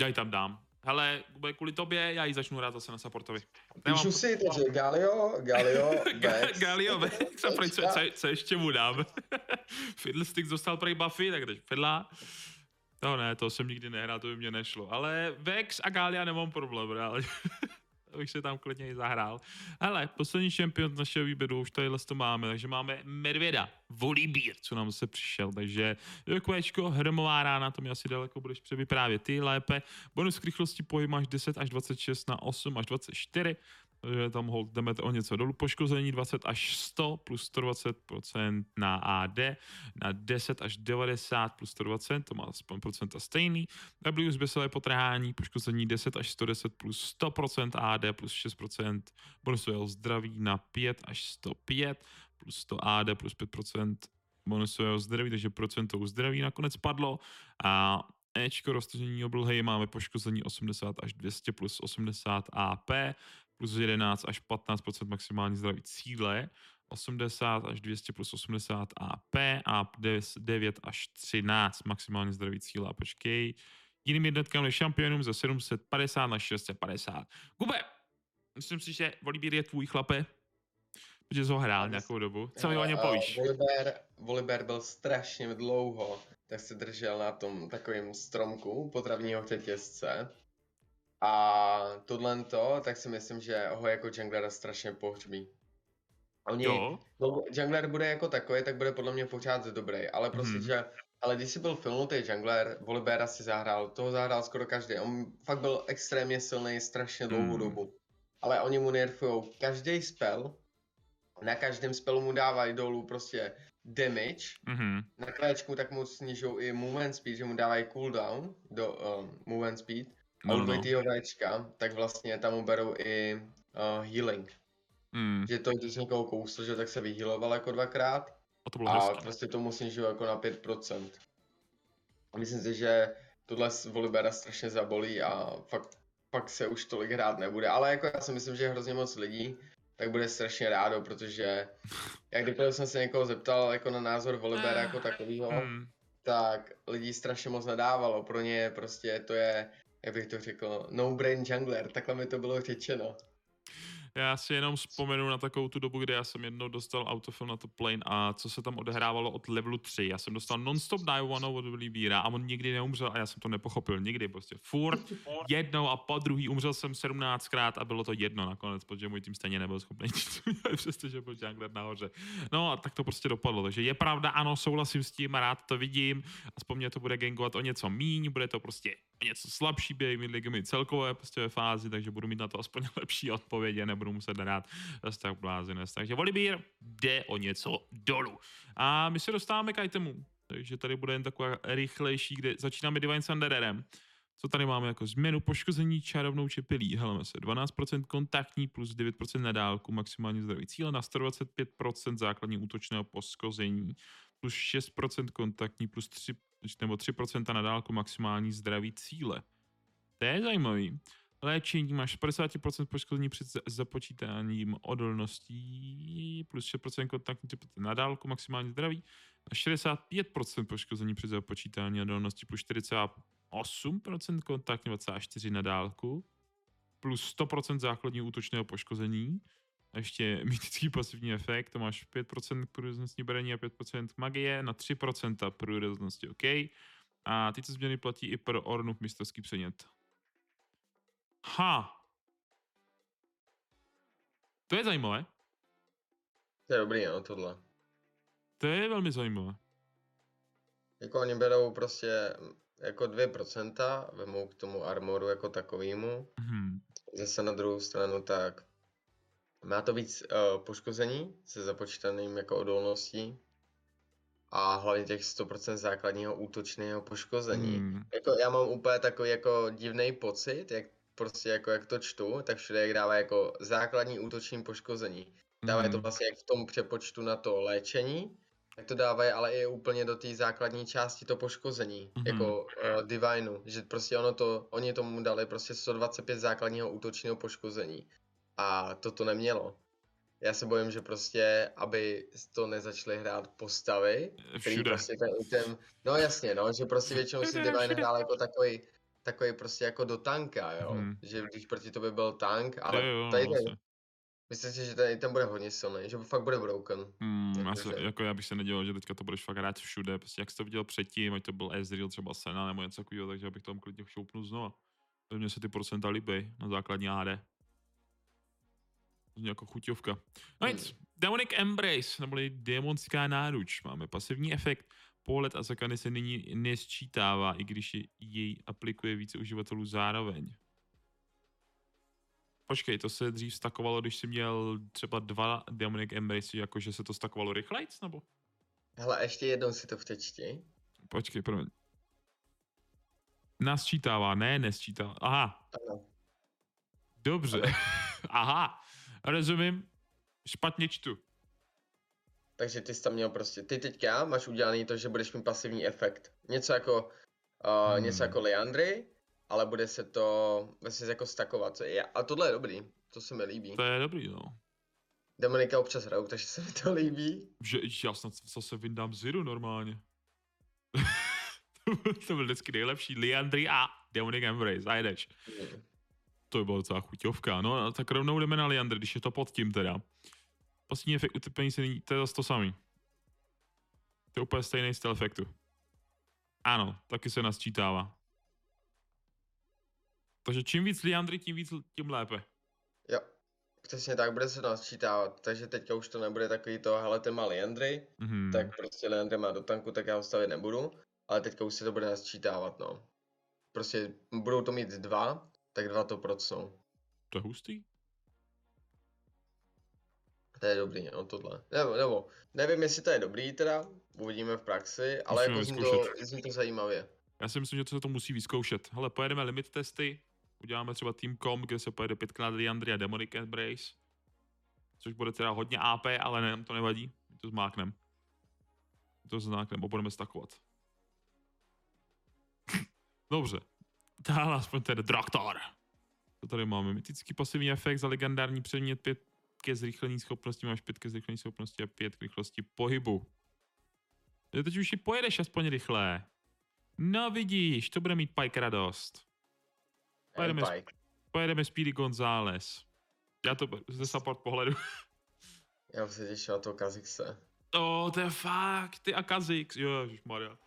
Speaker 1: Já ji tam dám. Hele, bude kvůli tobě, já ji začnu hrát zase na supportovi.
Speaker 2: Píšu si, takže Galio, Galio, Vex.
Speaker 1: Galio Vex, a proč, co, co, co, ještě mu dám? Fiddlesticks dostal prej buffy, tak teď Fiddla. To ne, to jsem nikdy nehrál, to by mě nešlo. Ale Vex a Galia nemám problém, reálně. To bych se tam klidně i zahrál. Hele, poslední šampion z našeho výběru, už tady to máme, takže máme Medvěda, Volibír, co nám se přišel, takže QEčko, hrmová rána, to mi asi daleko budeš převyprávět ty lépe. Bonus k rychlosti pohybu máš 10 až 26 na 8 až 24, takže tam hold jdeme o něco dolů. Poškození 20 až 100 plus 120% na AD, na 10 až 90 plus 120, to má aspoň procenta stejný. W zběsilé potrhání, poškození 10 až 110 plus 100% AD plus 6% bonusového zdraví na 5 až 105 plus 100 AD plus 5% bonusového zdraví, takže procentou zdraví nakonec padlo a Ečko roztažení oblhej máme poškození 80 až 200 plus 80 AP plus 11 až 15% maximální zdraví cíle, 80 až 200 plus 80 AP a 9 až 13 maximální zdraví cíle. A počkej, jiným jednotkám než šampionům ze 750 na 650. Kube, myslím si, že Volibír je tvůj chlape, protože jsi ho hrál nějakou dobu. Co mi o něm
Speaker 2: Eh,
Speaker 1: povíš?
Speaker 2: Volibear, Volibear byl strašně dlouho, tak se držel na tom takovém stromku potravního řetězce. A tohle to, tak si myslím, že ho jako junglera strašně pohřbí. Oni,
Speaker 1: Jo,
Speaker 2: no, jungler bude jako takový, tak bude podle mě pořád dobrý, ale prostě,
Speaker 1: Mhm.
Speaker 2: že, ale když jsi byl filmnutý jungler, Volibeara si zahrál, toho zahrál skoro každý, on fakt byl extrémně silný strašně dlouhou
Speaker 1: Mhm.
Speaker 2: dobu. Ale oni mu nerfujou každý spell, na každém spelu mu dávají dolů prostě damage,
Speaker 1: mhm.
Speaker 2: na kléčku tak mu snižují i movement speed, že mu dávají cooldown do um, movement speed, a
Speaker 1: No,
Speaker 2: Včka, tak vlastně tam mu berou i uh, healing.
Speaker 1: Hmm.
Speaker 2: Že to, když někoho kousl, že tak se vyhealoval jako dvakrát
Speaker 1: A to bylo
Speaker 2: a
Speaker 1: hezké.
Speaker 2: prostě tomu snižují jako na 5%. A myslím si, že tohle s Volibera strašně zabolí a fakt, fakt se už tolik hrát nebude. Ale jako já si myslím, že hrozně moc lidí tak bude strašně rádo, protože jak kdykoliv jsem se někoho zeptal jako na názor Volibera jako takovýho,
Speaker 1: Hmm.
Speaker 2: tak lidí strašně moc nadávalo. Pro ně prostě to je, jak bych to řekl, no-brain jungler, takhle mi to bylo řečeno.
Speaker 1: Já si jenom vzpomenu na takovou tu dobu, kdy já jsem jednou dostal autofill na to plane a co se tam odehrávalo od levelu 3. Já jsem dostal non-stop die one od Libíra a on nikdy neumřel a já jsem to nepochopil nikdy. Prostě furt jednou a po druhý umřel jsem 17krát a bylo to jedno nakonec, protože můj tým stejně nebyl schopný nic udělat, přestože byl jungler nahoře. No a tak to prostě dopadlo. Takže je pravda, ano, souhlasím s tím, rád to vidím. Aspoň mě to bude gangovat o něco míň, bude to prostě něco slabší během ligami celkové prostě ve fázi, takže budu mít na to aspoň lepší odpovědi, nebudu muset hrát zase tak blázinec. Takže Volibír jde o něco dolů. A my se dostáváme k itemu. Takže tady bude jen taková rychlejší, kde začínáme Divine Thundererem. Co tady máme jako změnu? Poškození čarovnou čepilí. Helme se 12% kontaktní plus 9% na dálku, maximální zdraví cíle na 125% základní útočného poškození plus 6% kontaktní plus 3, nebo 3% na dálku maximální zdraví cíle. To je zajímavý. Léčení máš 50% poškození před za- započítáním odolností plus 6% kontaktní na dálku maximální zdraví a 65% poškození při započítání odolnosti plus 48% kontaktní 24 na dálku. plus 100% základního útočného poškození. A ještě mytický pasivní efekt, to máš 5% průraznosti braní a 5% magie na 3% průraznosti, OK. A tyto změny platí i pro Ornův mistrovský předmět. Ha! To je zajímavé.
Speaker 2: To je dobrý, no, tohle.
Speaker 1: To je velmi zajímavé.
Speaker 2: Jako oni berou prostě mm, jako 2%, vemou k tomu armoru jako takovýmu.
Speaker 1: Mhm.
Speaker 2: Zase na druhou stranu tak má to víc uh, poškození se započítaným jako odolností a hlavně těch 100% základního útočného poškození.
Speaker 1: Hmm.
Speaker 2: Jako já mám úplně takový jako divný pocit, jak prostě jako jak to čtu, tak všude jak dává jako základní útoční poškození. Dávají to
Speaker 1: Mhm.
Speaker 2: vlastně jak v tom přepočtu na to léčení, tak to dávají ale i úplně do té základní části to poškození,
Speaker 1: Mhm.
Speaker 2: jako uh, Divineu, že prostě ono to, oni tomu dali prostě 125 základního útočného poškození a to to nemělo. Já se bojím, že prostě, aby to nezačaly hrát postavy, který
Speaker 1: Všude.
Speaker 2: prostě ten item, no jasně, no, že prostě většinou si Divine hrál jako takový, takový prostě jako do tanka, jo,
Speaker 1: Mhm.
Speaker 2: že když proti tobě byl tank, ale
Speaker 1: Jo, jo,
Speaker 2: tady ten,
Speaker 1: vlastně.
Speaker 2: myslím si, že ten item bude hodně silný, že fakt bude broken.
Speaker 1: Hmm, já, se,
Speaker 2: Jakože-
Speaker 1: jako já bych se nedělal, že teďka to budeš fakt hrát všude, prostě jak jsi to viděl předtím, ať to byl Ezreal, třeba Sena nebo něco takového, takže bych tam klidně šoupnul znova. Takže mně se ty procenta líbí na základní AD. Zní jako chuťovka. No nic, Demonic Embrace, neboli démonská náruč. Máme pasivní efekt. Pohled a zakany se nyní nesčítává, i když je, jej aplikuje více uživatelů zároveň. Počkej, to se dřív stakovalo, když jsi měl třeba dva Demonic Embrace, jakože se to stakovalo rychlejc, nebo?
Speaker 2: Hele, ještě jednou si to přečti.
Speaker 1: Počkej, promiň. Nasčítává, ne, nesčítává. Aha,
Speaker 2: Ano.
Speaker 1: dobře. Aha, rozumím. Špatně čtu.
Speaker 2: Takže ty jsi tam měl prostě, ty teďka máš udělaný to, že budeš mít pasivní efekt. Něco jako, uh,
Speaker 1: Hmm.
Speaker 2: něco jako Leandry, ale bude se to vlastně jako stakovat. A tohle je dobrý, to se mi líbí.
Speaker 1: To je dobrý, no.
Speaker 2: Dominika občas hrajou, takže se mi to líbí.
Speaker 1: Že já snad zase vyndám Ziru normálně. to byl vždycky nejlepší. Leandry a Demonic Embrace, a jedeš.
Speaker 2: Hmm.
Speaker 1: To by byla docela chuťovka. No, no, tak rovnou jdeme na Leandry, když je to pod tím teda. Pasivní efekt utrpení se není, to je zase to samý. To je úplně stejný styl efektu. Ano, taky se nasčítává. Takže čím víc Leandry, tím víc, tím lépe.
Speaker 2: Jo, přesně tak, bude se nasčítávat. Takže teďka už to nebude takový to, hele, ten má Leandry,
Speaker 1: Mhm.
Speaker 2: tak prostě Leandry má do tanku, tak já ho stavit nebudu. Ale teďka už se to bude nasčítávat, no. Prostě budou to mít dva, tak dva to procnou.
Speaker 1: To je hustý.
Speaker 2: To je dobrý, no tohle. Nebo, nebo, nevím, jestli to je dobrý teda, uvidíme v praxi, ale
Speaker 1: Musíme
Speaker 2: jako zní to, zní to zajímavě.
Speaker 1: Já si myslím, že to se to musí vyzkoušet. Hele, pojedeme limit testy, uděláme třeba Team.com, kde se pojede pětkrát Leandry a Demonic Embrace, což bude teda hodně AP, ale ne, to nevadí, my to zmáknem. My to zmáknem, a budeme stakovat. Dobře. Dál aspoň tedy Draktar. To tady máme. Mytický pasivní efekt za legendární předmět 5 ke zrychlení schopnosti, máš 5 ke zrychlení schopnosti a 5 k rychlosti pohybu. Jo, Teď už si pojedeš aspoň rychle. No vidíš, to bude mít Pike radost. Pojedeme s-
Speaker 2: Pike.
Speaker 1: Pojedeme Speedy González. Já to ze support pohledu.
Speaker 2: Já se těším na toho Kazixe.
Speaker 1: oh, to je fakt, ty a Kazix. Jo, Maria.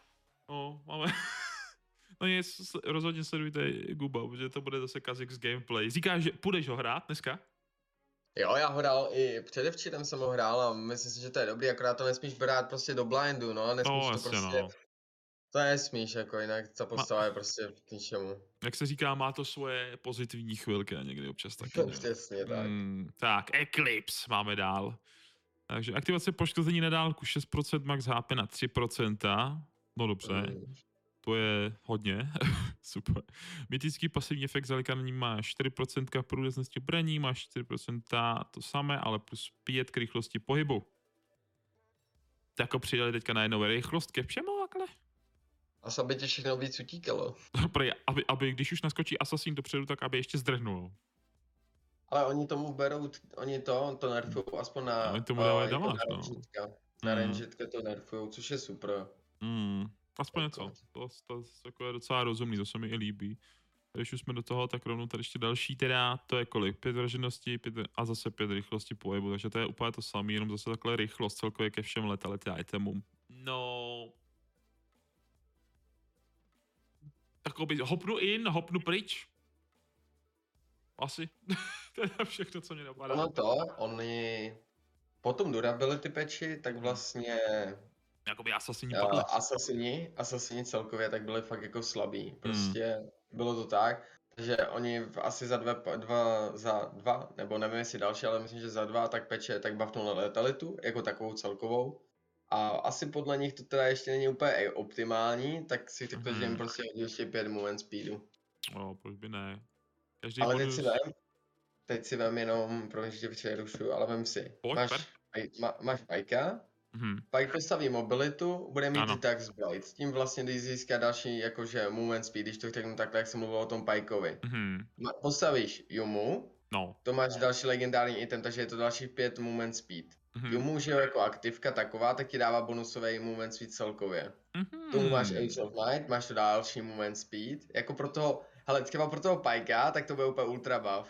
Speaker 1: No, máme... no nic, rozhodně sledujte Guba, protože to bude zase Kazix gameplay. Říkáš, že půjdeš ho hrát dneska?
Speaker 2: Jo, já ho hrál i předevčírem jsem ho hrál a myslím si, že to je dobrý, akorát to nesmíš brát prostě do blindu, no, nesmíš
Speaker 1: No,
Speaker 2: to
Speaker 1: jasně,
Speaker 2: prostě,
Speaker 1: no.
Speaker 2: to nesmíš, jako jinak ta postava je prostě k ničemu.
Speaker 1: Jak se říká, má to svoje pozitivní chvilky a někdy občas taky. ne?
Speaker 2: Přesně tak.
Speaker 1: Mm, tak, Eclipse máme dál. Takže aktivace poškození na dálku 6%, max HP na 3%. No dobře,
Speaker 2: Mm.
Speaker 1: To je hodně. Super. Mytický pasivní efekt zalikaný má 4% průraznosti braní, má 4% to samé, ale plus 5 k rychlosti pohybu. Tak jako přidali teďka najednou rychlost ke všemu takhle.
Speaker 2: A aby ti všechno víc utíkalo.
Speaker 1: Prej, aby, aby, když už naskočí Assassin dopředu, tak aby ještě zdrhnul.
Speaker 2: Ale oni tomu berou, oni to, to nerfují, aspoň na,
Speaker 1: Oni tomu dávají damage,
Speaker 2: na
Speaker 1: no.
Speaker 2: Na
Speaker 1: Mm.
Speaker 2: rangetka to nerfují, což je super.
Speaker 1: Mm, aspoň
Speaker 2: Jako-
Speaker 1: něco. To, to, to, jako je docela rozumný, to se mi i líbí. když už jsme do toho, tak rovnou tady ještě další teda, to je kolik? Pět vražednosti pět, a zase pět rychlosti pohybu, takže to je úplně to samé, jenom zase takhle rychlost celkově ke všem letality itemům. No... Takový, hopnu in, hopnu pryč. Asi. to je všechno, co mě napadá.
Speaker 2: Ono to, oni potom durability patchi, tak vlastně
Speaker 1: Jakoby asasini
Speaker 2: uh, asasini, asasini celkově tak byli fakt jako slabí. Prostě hmm. bylo to tak, že oni asi za dva, dva, za dva, nebo nevím jestli další, ale myslím, že za dva, tak peče, tak buffnul letalitu, jako takovou celkovou. A asi podle nich to teda ještě není úplně optimální, tak si řekl, že jim
Speaker 1: Mhm.
Speaker 2: prostě hodí ještě pět movement speedu.
Speaker 1: No, proč by ne? Každý
Speaker 2: Ale teď si vem, teď si vem jenom, promiň, že tě přerušu, ale vem si.
Speaker 1: Pojď,
Speaker 2: máš, má, máš Pajka,
Speaker 1: Mhm.
Speaker 2: Pike postaví mobilitu, bude mít
Speaker 1: Ano.
Speaker 2: Tax Blade. S tím vlastně, když získá další jakože movement speed, když to řeknu takhle, jak jsem mluvil o tom Pikeovi.
Speaker 1: Mhm.
Speaker 2: Ma- Postavíš Yumu,
Speaker 1: No.
Speaker 2: to máš další legendární item, takže je to další 5 movement speed.
Speaker 1: Mhm.
Speaker 2: Yumu, že jako aktivka taková, tak ti dává bonusový movement speed celkově.
Speaker 1: Mhm.
Speaker 2: Tomu máš Age of Night, máš to další movement speed. Jako pro toho, hele, třeba pro toho Pikea, tak to bude úplně ultra buff.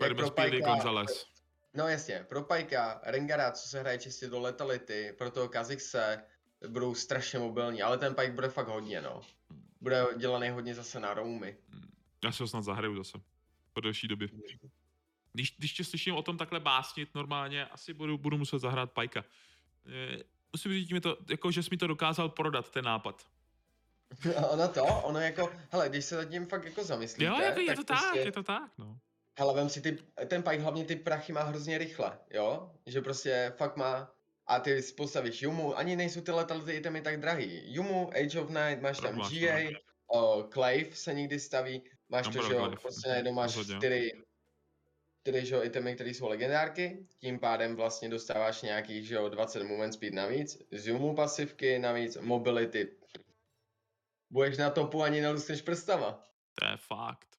Speaker 2: Jak pro Pikea,
Speaker 1: Gonzales.
Speaker 2: No jasně, pro Pajka, Rengara, co se hraje čistě do letality, pro toho Kazixe budou strašně mobilní, ale ten Pike bude fakt hodně, no. Bude dělaný hodně zase na roamy.
Speaker 1: Já si ho snad zahraju zase. Po delší době. Když, když tě slyším o tom takhle básnit normálně, asi budu, budu muset zahrát Pajka. Eh, musím říct, mi to, jako, že jsi mi to dokázal prodat, ten nápad.
Speaker 2: ono to, ono jako, hele, když se nad tím fakt jako zamyslíte,
Speaker 1: Jo, jako je to tak,
Speaker 2: prostě,
Speaker 1: je to tak, no.
Speaker 2: Hele, vem si ty, ten Pike hlavně ty prachy má hrozně rychle, jo? Že prostě fakt má, a ty si postavíš Yumu, ani nejsou ty letality itemy tak drahý. Yumu, Age of Night, máš tam GA, o, Clave se někdy staví, máš to, že jo, prostě najednou máš čtyři, čtyři, že jo, itemy, které jsou legendárky, tím pádem vlastně dostáváš nějakých, že jo, 20 movement speed navíc, z Yumu pasivky navíc, mobility. Budeš na topu ani neluskneš prstama.
Speaker 1: To je fakt.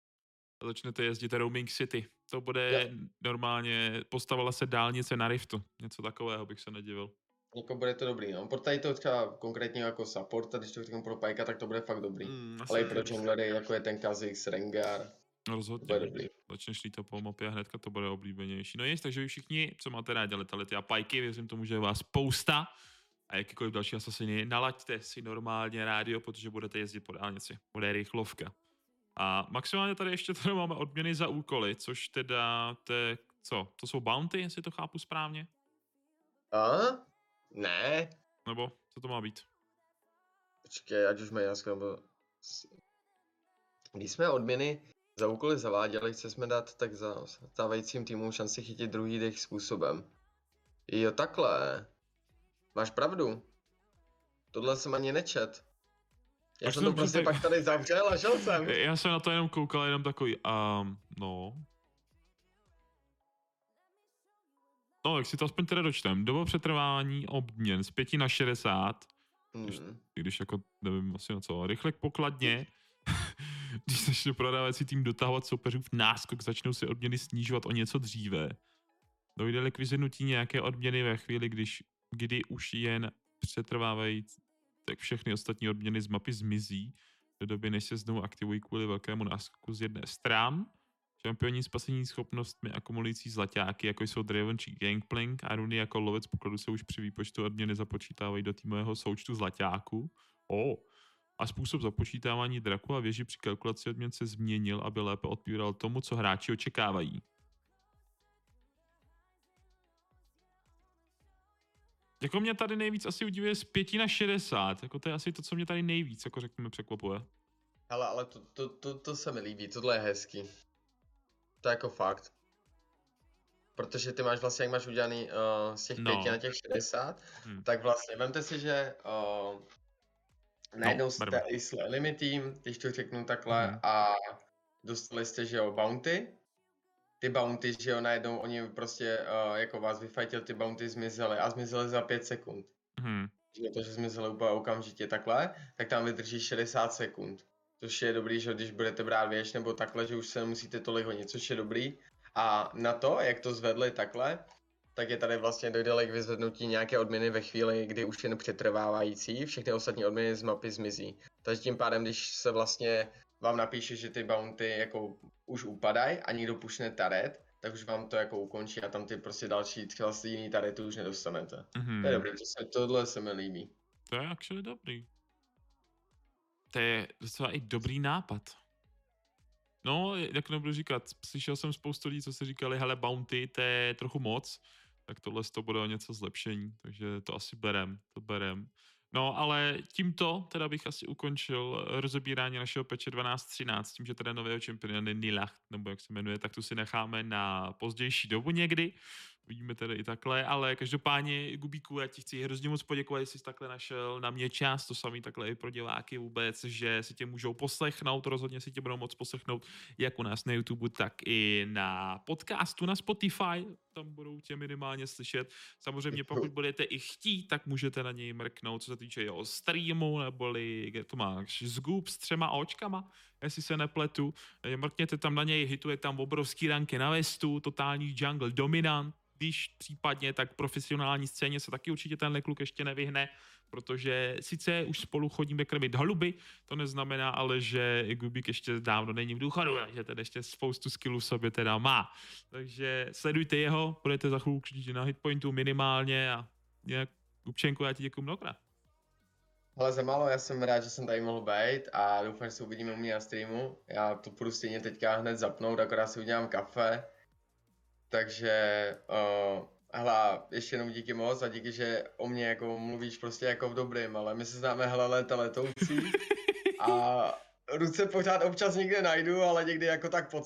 Speaker 1: A začnete jezdit Roaming City. To bude
Speaker 2: Jo.
Speaker 1: normálně, postavila se dálnice na Riftu. Něco takového bych se nedivil.
Speaker 2: Jako bude to dobrý, no. Pro tady to třeba konkrétně jako support, a když to řeknu pro Pajka, tak to bude fakt dobrý.
Speaker 1: Mm,
Speaker 2: Ale i pro junglery, jako je ten Kha'Zix, Rengar, to
Speaker 1: Rozhodně.
Speaker 2: bude dobrý.
Speaker 1: Začneš lítat po mapě a hnedka to bude oblíbenější. No nic, takže vy všichni, co máte rádi letality a pajky, věřím tomu, že je vás spousta. A jakýkoliv další asasiny, nalaďte si normálně rádio, protože budete jezdit po dálnici. Bude rychlovka. A maximálně tady ještě tady máme odměny za úkoly, což teda, to je, co, to jsou bounty, jestli to chápu správně?
Speaker 2: A? Ne.
Speaker 1: Nebo co to má být?
Speaker 2: Počkej, ať už mají jasko, nebo... Když jsme odměny za úkoly zaváděli, chce jsme dát tak za stávajícím týmům šanci chytit druhý dech způsobem. Jo, takhle. Máš pravdu. Tohle jsem ani nečet. Já
Speaker 1: Až
Speaker 2: jsem to prostě
Speaker 1: přece-
Speaker 2: pak tady zavřel a šel jsem.
Speaker 1: Já jsem na to jenom koukal, jenom takový, um, no. No, jak si to aspoň teda dočtem. Doba přetrvání obměn z 5 na 60,
Speaker 2: Hmm.
Speaker 1: i když jako nevím asi na co, rychle k pokladně, když začne prodávací tým dotahovat soupeřů v náskok, začnou si odměny snižovat o něco dříve. Dojde k vyzvednutí nějaké odměny ve chvíli, když, kdy už jen přetrvávají, tak všechny ostatní odměny z mapy zmizí do doby, než se znovu aktivují kvůli velkému náskoku z jedné stran. Šampioni s pasivní schopnostmi akumulující zlaťáky, jako jsou Draven či Gangplank a runy jako lovec pokladu se už při výpočtu odměny započítávají do týmového součtu zlaťáků. O. A způsob započítávání draku a věži při kalkulaci odměn se změnil, aby lépe odpovídal tomu, co hráči očekávají. Jako mě tady nejvíc asi udivuje z 5 na 60. Jako to je asi to, co mě tady nejvíc, jako řekněme, překvapuje.
Speaker 2: Hele, ale to, to, to, to se mi líbí, tohle je hezký. To je jako fakt. Protože ty máš vlastně, jak máš udělaný uh, z těch
Speaker 1: No.
Speaker 2: pěti na těch 60,
Speaker 1: Hmm.
Speaker 2: tak vlastně vemte si, že uh, najednou
Speaker 1: No,
Speaker 2: jste i s team, když to řeknu takhle,
Speaker 1: Mhm.
Speaker 2: a dostali jste, že jo, bounty. Ty bounty, že jo, najednou oni prostě uh, jako vás vyfajtil, ty bounty zmizely a zmizely za 5 sekund.
Speaker 1: Mhm.
Speaker 2: že to, že zmizely úplně okamžitě takhle, tak tam vydrží 60 sekund. Což je dobrý, že když budete brát věž nebo takhle, že už se nemusíte tolik honit, což je dobrý. A na to, jak to zvedli takhle, tak je tady vlastně dojde k vyzvednutí nějaké odměny ve chvíli, kdy už jen přetrvávající, všechny ostatní odměny z mapy zmizí. Takže tím pádem, když se vlastně vám napíše, že ty bounty jako už upadají a někdo pušne taret, tak už vám to jako ukončí a tam ty prostě další třeba jiný tarety už nedostanete.
Speaker 1: Mm-hmm.
Speaker 2: To je dobrý, to se, tohle se mi líbí.
Speaker 1: To je actually dobrý. To je docela i dobrý nápad. No, jak nebudu říkat, slyšel jsem spoustu lidí, co si říkali, hele, bounty, to je trochu moc, tak tohle to bude o něco zlepšení, takže to asi berem, to berem. No, ale tímto teda bych asi ukončil rozebírání našeho peče 12.13, tím, že teda nového čempiona Nilach, nebo jak se jmenuje, tak tu si necháme na pozdější dobu někdy. Vidíme tedy i takhle, ale každopádně Gubíku, já ti chci hrozně moc poděkovat, jestli jsi takhle našel na mě čas, to samý takhle i pro diváky vůbec, že si tě můžou poslechnout, rozhodně si tě budou moc poslechnout jak u nás na YouTube, tak i na podcastu na Spotify, tam budou tě minimálně slyšet. Samozřejmě pokud budete i chtít, tak můžete na něj mrknout, co se týče jeho streamu, neboli kde to máš, Zgub s třema očkama, jestli se nepletu. Mrkněte tam na něj, hituje tam obrovský ranky na vestu, totální jungle dominant, když případně, tak profesionální scéně se taky určitě tenhle kluk ještě nevyhne, protože sice už spolu chodíme krmit holuby, to neznamená ale, že Gubík ještě dávno není v důchodu, že ten ještě spoustu skillů v sobě teda má. Takže sledujte jeho, budete za chvilku určitě na hitpointu minimálně a nějak Gubčenko, já ti děkuji mnohokrát.
Speaker 2: Ale za málo, já jsem rád, že jsem tady mohl být a doufám, že se uvidíme u mě na streamu. Já to půjdu stejně teďka hned zapnout, akorát si udělám kafe. Takže, uh, hele, ještě jenom díky moc a díky, že o mě jako mluvíš prostě jako v dobrým, ale my se známe hele léta letoucí a ruce pořád občas někde najdu, ale někdy jako tak pod